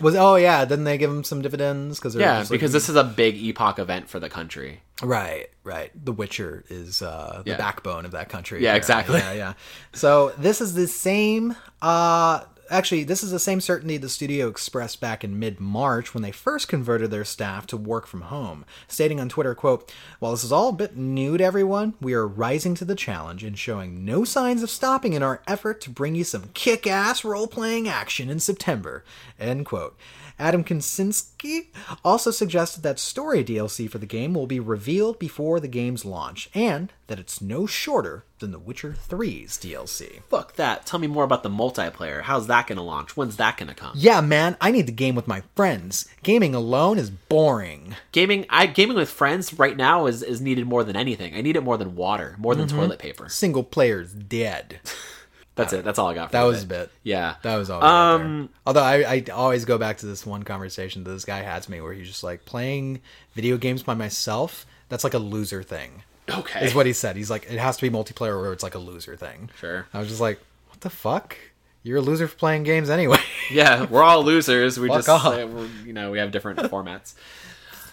Was oh yeah, didn't they give him some dividends? Because Yeah, because this is a big epoch event for the country. Right, right. The Witcher is uh, the Yeah. backbone of that country. Yeah, apparently. exactly. Yeah, yeah. So this is the same. Uh, actually, this is the same certainty the studio expressed back in mid-March when they first converted their staff to work from home, stating on Twitter, "quote While this is all a bit new to everyone, we are rising to the challenge and showing no signs of stopping in our effort to bring you some kick-ass role-playing action in September." End quote. Adam Kinsinski also suggested that story DLC for the game will be revealed before the game's launch, and that it's no shorter than The Witcher 3's DLC. Fuck that. Tell me more about the multiplayer. How's that to launch? When's that to come? Yeah, man, I need the game with my friends. Gaming alone is boring. Gaming, I gaming with friends right now is is needed more than anything. I need it more than water, more than mm-hmm. toilet paper. Single player's dead. (laughs) That's it. That's all I got. For That was a bit. Yeah. That was all. Um, Although I, I always go back to this one conversation that this guy had to me where he's just like playing video games by myself. That's like a loser thing. okay. Is what he said. He's like, it has to be multiplayer or it's like a loser thing. Sure. I was just like, what the fuck? You're a loser for playing games anyway. Yeah, we're all losers. We (laughs) Fuck just, off. uh, we're, you know, we have different formats. (laughs)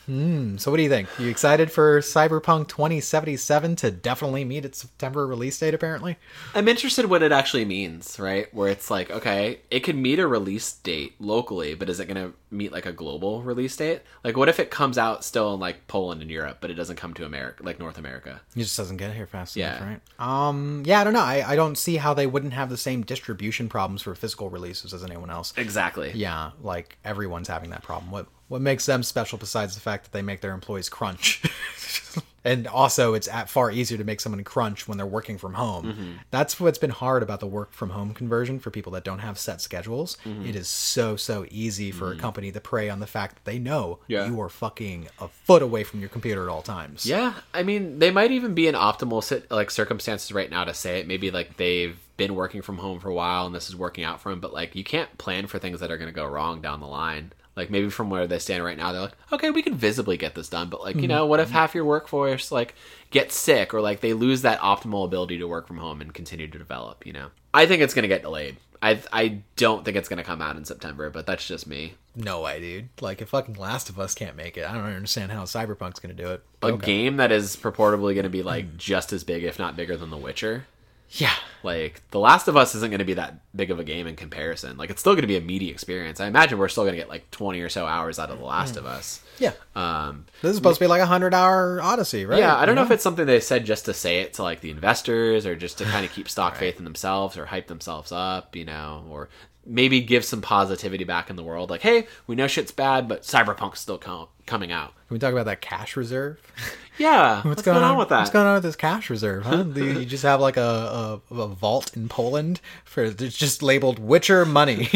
so what do you think? You excited for Cyberpunk 2077 to definitely meet its September release date? Apparently. I'm interested what it actually means, right? Where it's like, okay, it could meet a release date locally, but is it going to meet like a global release date? Like, what if it comes out still in like Poland and Europe, but it doesn't come to America, like North America? It just doesn't get here fast Yeah. enough, right? Um, yeah, I don't know. I, I don't see how they wouldn't have the same distribution problems for physical releases as anyone else. Exactly. Yeah, like everyone's having that problem. What what makes them special besides the fact that they make their employees crunch? (laughs) and also, it's at far easier to make someone crunch when they're working from home. Mm-hmm. That's what's been hard about the work from home conversion for people that don't have set schedules. Mm-hmm. It is so so easy for a company to prey on the fact that they know Yeah. you are fucking a foot away from your computer at all times. Yeah, I mean, they might even be in optimal like circumstances right now to say it. Maybe like they've been working from home for a while and this is working out for them, but like you can't plan for things that are going to go wrong down the line. Like maybe from where they stand right now, they're like, okay, we can visibly get this done, but like you mm-hmm. know, what if mm-hmm. half your workforce like gets sick or like they lose that optimal ability to work from home and continue to develop? You know, I think it's going to get delayed. I I don't think it's going to come out in September, but that's just me. No way, dude. Like if fucking Last of Us can't make it, I don't understand how Cyberpunk's gonna do it. A Okay. game that is purportedly going to be like mm. just as big, if not bigger, than The Witcher. Yeah. Like The Last of Us isn't going to be that big of a game in comparison. Like it's still going to be a meaty experience. I imagine we're still going to get like 20 or so hours out of The Last of Us. Yeah. Um, This is supposed to be like a hundred hour odyssey, right? yeah, I don't know if it's something they said just to say it to like the investors or just to kind of (sighs) keep stock faith in themselves or hype themselves up, you know, or maybe give some positivity back in the world. Like, hey, we know shit's bad, but Cyberpunk's still com- coming out. Can we talk about that cash reserve? (laughs) Yeah, what's, going, on, with that? What's going on with this cash reserve? Huh? (laughs) You, you just have like a, a, a vault in Poland for it's just labeled Witcher money. (laughs)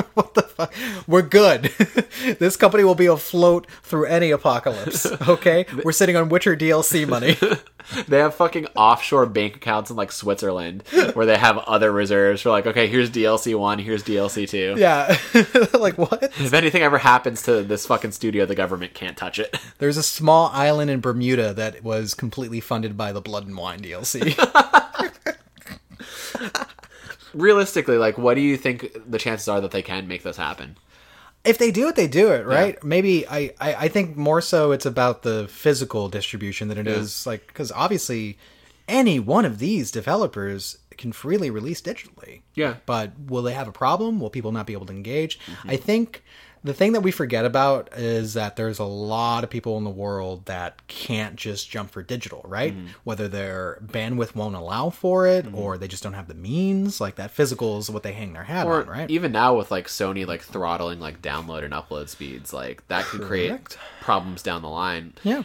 (laughs) what the fuck? We're good. (laughs) this company will be afloat through any apocalypse. (laughs) Okay, we're sitting on Witcher DLC money. They have fucking offshore bank accounts in like Switzerland where they have other reserves for like, okay, here's DLC one, here's DLC two. yeah, like what? If anything ever happens to this fucking studio, the government can't touch it. There's a small island in Bermuda that was completely funded by the Blood and Wine DLC. Realistically, like, what do you think the chances are that they can make this happen? if they do it, they do it, right? Maybe I, I, I think more so it's about the physical distribution than it is like because obviously any one of these developers can freely release digitally. Yeah. But will they have a problem? Will people not be able to engage? Mm-hmm. I think the thing that we forget about is that there's a lot of people in the world that can't just jump for digital, right? Mm-hmm. Whether their bandwidth won't allow for it mm-hmm. or they just don't have the means. Like that physical is what they hang their hat Or on, right? even now with like Sony like throttling like download and upload speeds, like that could create problems down the line. yeah.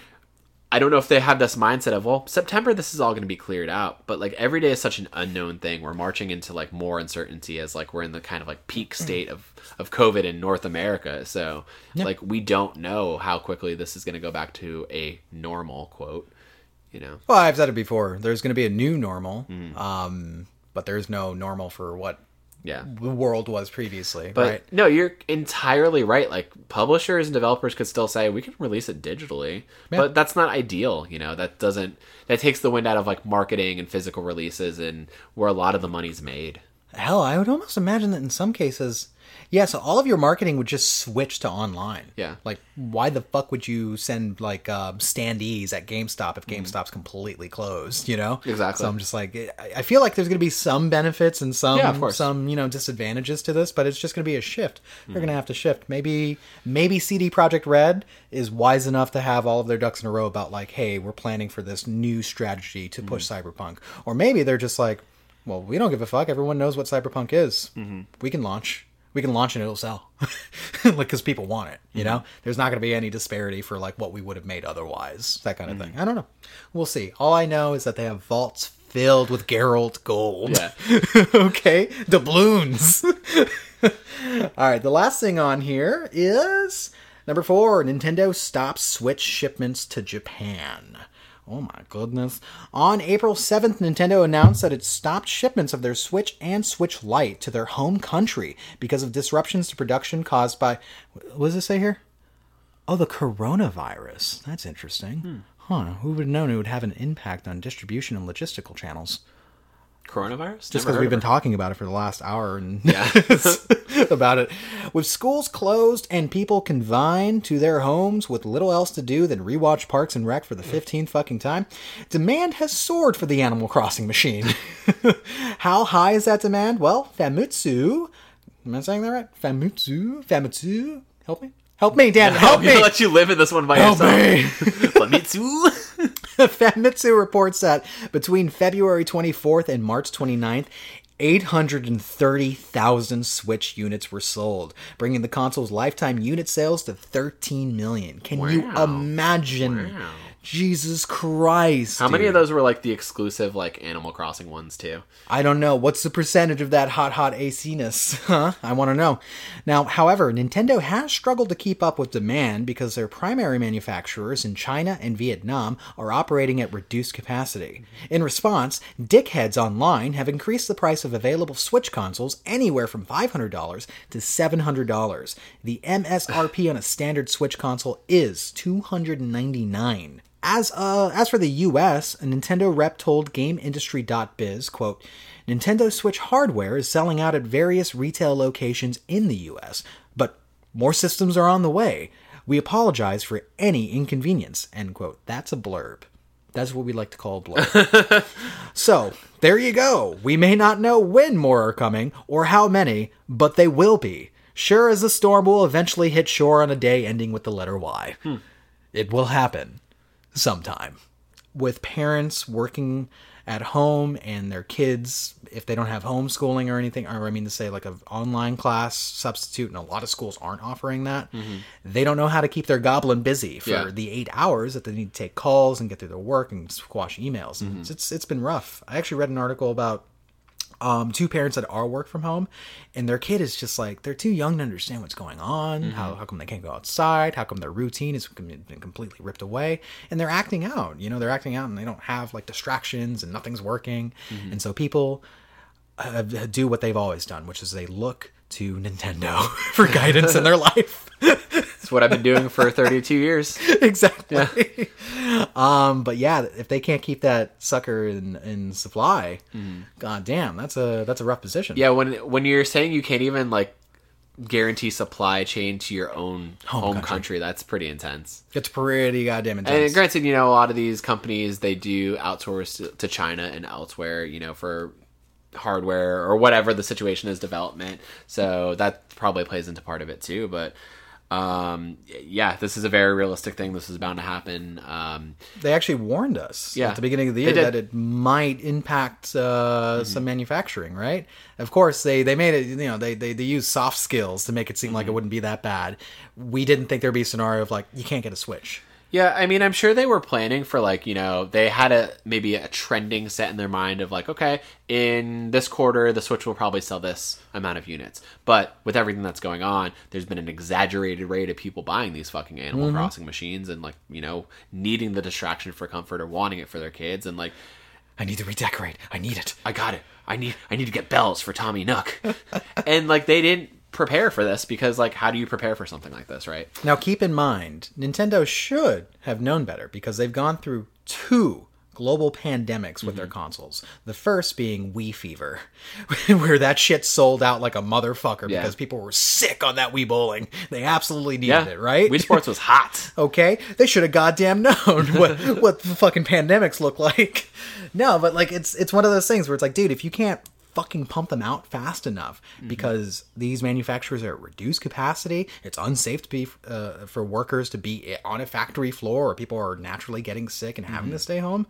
I don't know if they have this mindset of, well, September this is all going to be cleared out, but like every day is such an unknown thing. We're marching into like more uncertainty as like we're in the kind of like peak mm. state of of COVID in North America. So like we don't know how quickly this is going to go back to a normal quote. You know, Well, I've said it before. There's going to be a new normal, Mm-hmm. um, but there's no normal for what yeah. the world was previously, But right? no, you're entirely right. Like publishers and developers could still say we can release it digitally, but that's not ideal. You know, that doesn't that takes the wind out of like marketing and physical releases and where a lot of the money's made. Hell, I would almost imagine that in some cases, yeah. So all of your marketing would just switch to online. Yeah. Like, why the fuck would you send like uh, standees at GameStop if GameStop's completely closed? You know. Mm. Exactly. So I'm just like, I I feel like there's going to be some benefits and some Yeah, some you know disadvantages to this, but it's just going to be a shift. They're Mm. going to have to shift. Maybe maybe CD Projekt Red is wise enough to have all of their ducks in a row about like, hey, we're planning for this new strategy to push Mm. Cyberpunk, or maybe they're just like, well, we don't give a fuck. Everyone knows what Cyberpunk is. Mm-hmm. We can launch. We can launch and it'll sell, like because people want it. You Mm-hmm. know, there's not going to be any disparity for like what we would have made otherwise. That kind of Mm-hmm. thing. I don't know. We'll see. All I know is that they have vaults filled with Geralt gold. Yeah. (laughs) okay, doubloons. (laughs) All right, the last thing on here is number four. Nintendo stops Switch shipments to Japan. Oh my goodness. On April 7th, Nintendo announced that it stopped shipments of their Switch and Switch Lite to their home country because of disruptions to production caused by. What does it say here? Oh, the coronavirus. That's interesting. Hmm. Huh. Who would have known it would have an impact on distribution and logistical channels? Coronavirus? Just because we've been talking about it for the last hour and (laughs) Yeah. (laughs) about it. With schools closed and people confined to their homes with little else to do than rewatch Parks and Rec for the 15th fucking time, demand has soared for the Animal Crossing machine. (laughs) How high is that demand? Well, Famitsu, am I saying that right? Famitsu, Famitsu, help me, help me, Dan, help me, let you live in this one by help yourself. me. Famitsu. (laughs) Famitsu reports that between February 24th and March 29th, 830,000 Switch units were sold, bringing the console's lifetime unit sales to 13 million. Can you imagine? Wow. Jesus Christ. How many of those were like the exclusive like Animal Crossing ones too? I don't know. What's the percentage of that hot, hot AC-ness? (laughs) Huh? I want to know. Now, however, Nintendo has struggled to keep up with demand because their primary manufacturers in China and Vietnam are operating at reduced capacity. In response, dickheads online have increased the price of available Switch consoles anywhere from $500 to $700. The MSRP on a standard Switch console is $299. As uh, as for the U.S., a Nintendo rep told GameIndustry.biz, "quote Nintendo Switch hardware is selling out at various retail locations in the U.S., but more systems are on the way. We apologize for any inconvenience." End quote. That's a blurb. That's what we like to call a blurb. (laughs) so, there you go. We may not know when more are coming or how many, but they will be. Sure as the storm will eventually hit shore on a day ending with the letter Y. It will happen sometime. With parents working at home and their kids, if they don't have homeschooling or anything, or I mean to say like an online class substitute, and a lot of schools aren't offering that, mm-hmm. they don't know how to keep their goblin busy for Yeah. the eight hours that they need to take calls and get through their work and squash emails. It's, it's it's been rough. I actually read an article about um, two parents that are work from home, and their kid is just like they're too young to understand what's going on. How how come they can't go outside? How come their routine has been completely ripped away? And they're acting out. You know, they're acting out, and they don't have like distractions, and nothing's working. And so people uh, do what they've always done, which is they look to Nintendo (laughs) for guidance in their life. That's what I've been doing for (laughs) 32 years. exactly. (laughs) Um, but yeah, if they can't keep that sucker in, in supply, god damn, that's a that's a rough position. Yeah, when when you're saying you can't even like guarantee supply chain to your own home, country. country. that's pretty intense. It's pretty goddamn intense. And granted, you know, a lot of these companies they do outsource to, to China and elsewhere, you know, for hardware or whatever the situation is development. So that probably plays into part of it too, but um yeah this is a very realistic thing this is bound to happen um they actually warned us Yeah, at the beginning of the year. Mm-hmm. that it might impact uh, some manufacturing, right? Of course, they they made it. You know, they they, they use soft skills to make it seem like it Mm-hmm. wouldn't be that bad. We didn't think there'd be a scenario of like you can't get a Switch. Yeah, I mean, I'm sure they were planning for like you know they had a maybe a trending set in their mind of like okay in this quarter the Switch will probably sell this amount of units, but with everything that's going on, there's been an exaggerated rate of people buying these fucking Animal mm-hmm. Crossing machines and like you know needing the distraction for comfort or wanting it for their kids. And like I need to redecorate. I need it. I got it, I need I need to get bells for Tommy Nook, (laughs) and like they didn't prepare for this because like how do you prepare for something like this, right? Now, keep in mind, Nintendo should have known better because they've gone through two global pandemics with their mm-hmm. consoles. The first being Wii Fever, (laughs) where that shit sold out like a motherfucker Yeah. because people were sick on that Wii bowling. They absolutely needed Yeah, it, right? Wii Sports was hot. (laughs) okay they should have goddamn known what (laughs) what the fucking pandemics look like no but like it's it's one of those things where it's like dude if you can't fucking pump them out fast enough mm-hmm. because these manufacturers are at reduced capacity. It's unsafe to be uh, for workers to be on a factory floor or people are naturally getting sick and having to mm-hmm. stay home.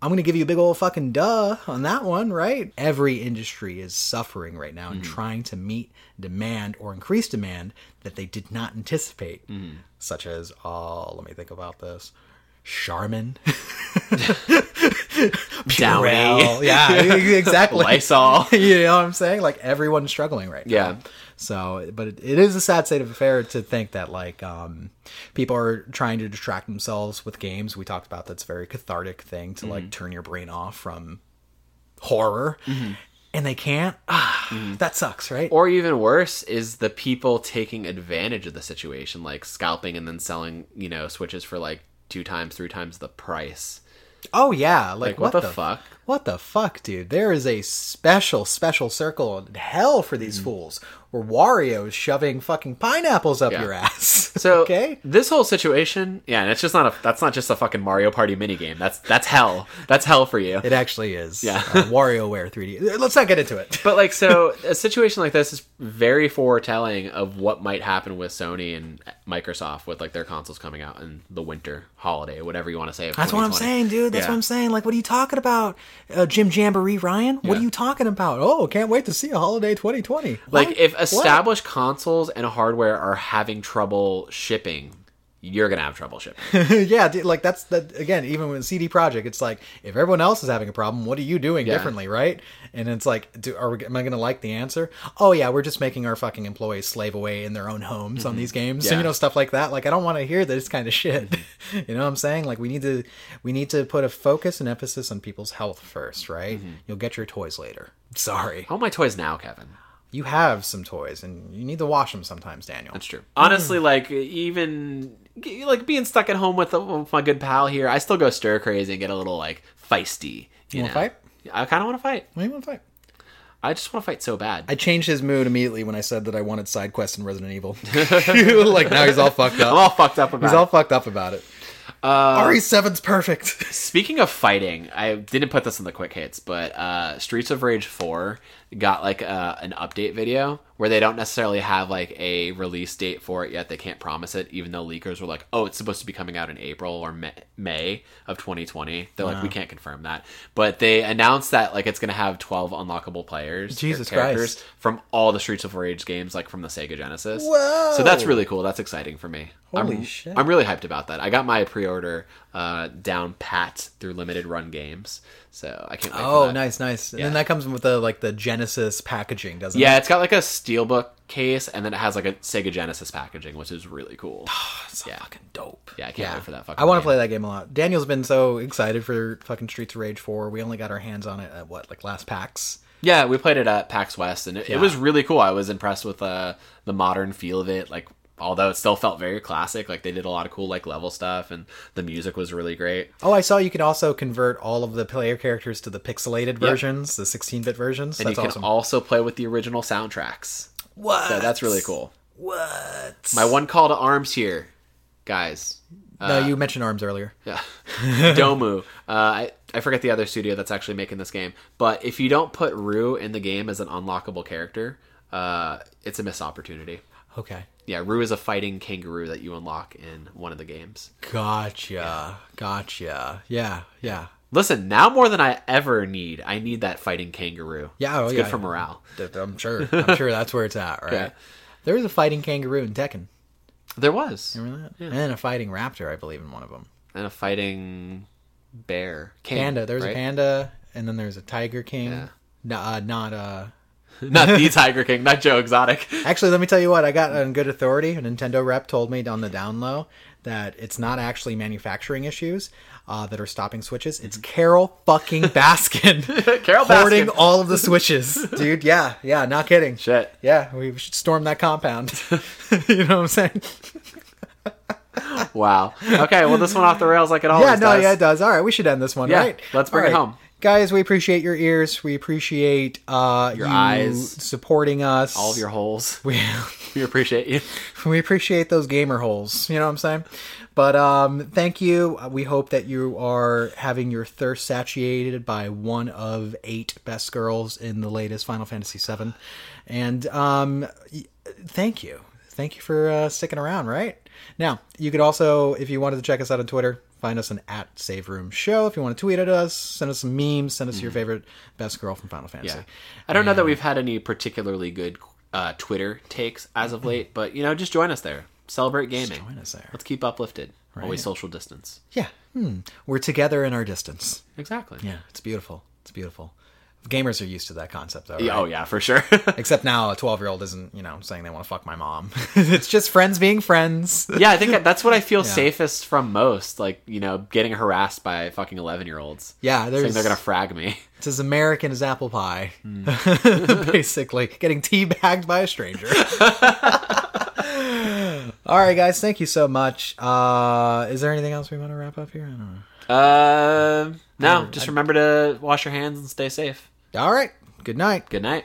I'm going to give you a big old fucking duh on that one, right? Every industry is suffering right now and mm-hmm. trying to meet demand or increase demand that they did not anticipate, such as, oh, let me think about this. Charmin. (laughs) (laughs) Purell. yeah, (laughs) exactly. Lysol. you know what I'm saying? Like everyone's struggling right now. Yeah. So, but it, it is a sad state of affair to think that like um, people are trying to distract themselves with games. We talked about that's a very cathartic thing to like turn your brain off from horror, and they can't. Ah, That sucks, right? Or even worse is the people taking advantage of the situation, like scalping and then selling, you know, switches for like two times, three times the price. oh yeah, like, Like, what the fuck? What the fuck, dude? There is a special, special circle in hell for these mm. fools where Wario is shoving fucking pineapples up. Yeah. your ass. (laughs) So okay. this whole situation, yeah, and it's just not a that's not just a fucking Mario Party minigame. That's that's hell. That's hell for you. It actually is. Yeah. Uh, WarioWare 3D. Let's not get into it. But like so a situation like this is very foretelling of what might happen with Sony and Microsoft with like their consoles coming out in the winter holiday, whatever you want to say. That's what I'm saying, dude. That's Yeah. what I'm saying. Like, what are you talking about, uh, Jim Jamboree Ryan? What Yeah. are you talking about? Oh, can't wait to see a holiday 2020. Like What? If What? established consoles and hardware are having trouble shipping, you're gonna have trouble shipping. (laughs) yeah, like that's that again. Even with CD Projekt, it's like if everyone else is having a problem, what are you doing Yeah. differently, right? And it's like, do, are we, am I going to like the answer? Oh yeah, we're just making our fucking employees slave away in their own homes on these games, so, Mm-hmm. You know stuff like that. Like I don't want to hear this kind of shit. (laughs) you know what I'm saying? Like we need to we need to put a focus and emphasis on people's health first, right? Mm-hmm. You'll get your toys later. Sorry, All my toys now, Kevin. You have some toys and you need to wash them sometimes, Daniel. That's true. Honestly, like even like being stuck at home with, with my good pal here, I still go stir crazy and get a little like feisty. You, wanna know? fight? I kind of want to fight. What do you want to fight? I just want to fight so bad. I changed his mood immediately when I said that I wanted side quests in Resident Evil. (laughs) (laughs) like now he's all fucked I'm up. all fucked up about He's all fucked up about it. Uh, RE7's perfect. Speaking of fighting, I didn't put this in the quick hits, but uh, Streets of Rage 4 got like a, an update video where they don't necessarily have like a release date for it yet. They can't promise it, even though leakers were like, "Oh, it's supposed to be coming out in April or May, May of 2020." They're like, "We can't confirm that," but they announced that like it's going to have 12 unlockable players, Jesus characters Christ. from all the Streets of Rage games, like from the Sega Genesis. Whoa. So that's really cool. That's exciting for me. Holy I'm, shit. I'm really hyped about that. I got my pre-order uh, down pat through limited run games, so I can't wait. for Oh, nice, nice. And Yeah. then that comes with the like the Genesis packaging, doesn't Yeah, it? Yeah, it's got like a steelbook case, and then it has like a Sega Genesis packaging, which is really cool. (sighs) It's Yeah. fucking dope. Yeah, I can't wait for that fucking I want to play that game a lot. Daniel's been so excited for fucking Streets of Rage 4. We only got our hands on it at what, like last PAX? Yeah, we played it at PAX West, and it, Yeah. it was really cool. I was impressed with uh, the modern feel of it. Like, although it still felt very classic, like they did a lot of cool like level stuff, and the music was really great. Oh, I saw you could also convert all of the player characters to the pixelated versions, the 16-bit versions. And That's you can awesome. also play with the original soundtracks. what? So that's really cool. What? My one call to arms here, guys. no, you mentioned arms earlier. Yeah. (laughs) Domu. Uh, I, I forget the other studio that's actually making this game. But if you don't put Roo in the game as an unlockable character, uh, it's a missed opportunity. Okay. Yeah, Roo is a fighting kangaroo that you unlock in one of the games. Gotcha. Gotcha. Yeah. Yeah. Listen, now more than I ever need, I need that fighting kangaroo. Yeah. Oh, it's yeah, good for morale. I'm sure. I'm sure that's where it's at, (laughs) right? Yeah. There was a fighting kangaroo in Tekken. There was. Remember that? And a fighting raptor, I believe, in one of them. And a fighting bear. King, Panda. There's right? a panda, and then there's a tiger king. Yeah. Uh, not uh. (laughs) Not the Tiger King, not Joe Exotic. Actually, let me tell you what. I got on good authority. A Nintendo rep told me on the down low that it's not actually manufacturing issues uh, that are stopping switches. It's Carol fucking (laughs) Baskin (laughs) Carol hoarding Baskin. all of the switches, dude. Yeah, yeah, not kidding. Shit. Yeah, we should storm that compound. you know what I'm saying? Wow. Okay, well, this one off the rails like it always Yeah, no, does. yeah, it does. All right, we should end this one, Yeah, right? let's bring it home. Guys, we appreciate your ears. We appreciate uh, Your you eyes. supporting us. All of your holes. We, (laughs) We appreciate you. we appreciate those gamer holes. You know what I'm saying? But um, thank you. We hope that you are having your thirst satiated by one of eight best girls in the latest Final Fantasy VII. And um, thank you. Thank you for uh, sticking around, right? Now, you could also, if you wanted to check us out on Twitter, find us an at Save Room Show. If you want to tweet at us, send us some memes, send us your favorite best girl from Final Fantasy. Yeah. I don't know that we've had any particularly good uh, Twitter takes as of late, but, you know, just join us there. Celebrate gaming. Join us there. Let's keep uplifted. Always social distance. Yeah. Hmm. We're together in our distance. Exactly. Yeah, it's beautiful. It's beautiful. Gamers are used to that concept, though. Right? Oh, yeah, for sure. (laughs) Except now, a twelve-year-old isn't, you know, saying they want to fuck my mom. (laughs) it's just friends being friends. (laughs) yeah, I think that's what I feel safest from most. Like, you know, getting harassed by fucking 11 year olds. Yeah, Saying they're going to frag me. it's as American as apple pie, Hmm. basically getting teabagged by a stranger. All right, guys, thank you so much. Uh, is there anything else we want to wrap up here? I don't know. Uh, no, just remember to wash your hands and stay safe. All right, good night. Good night.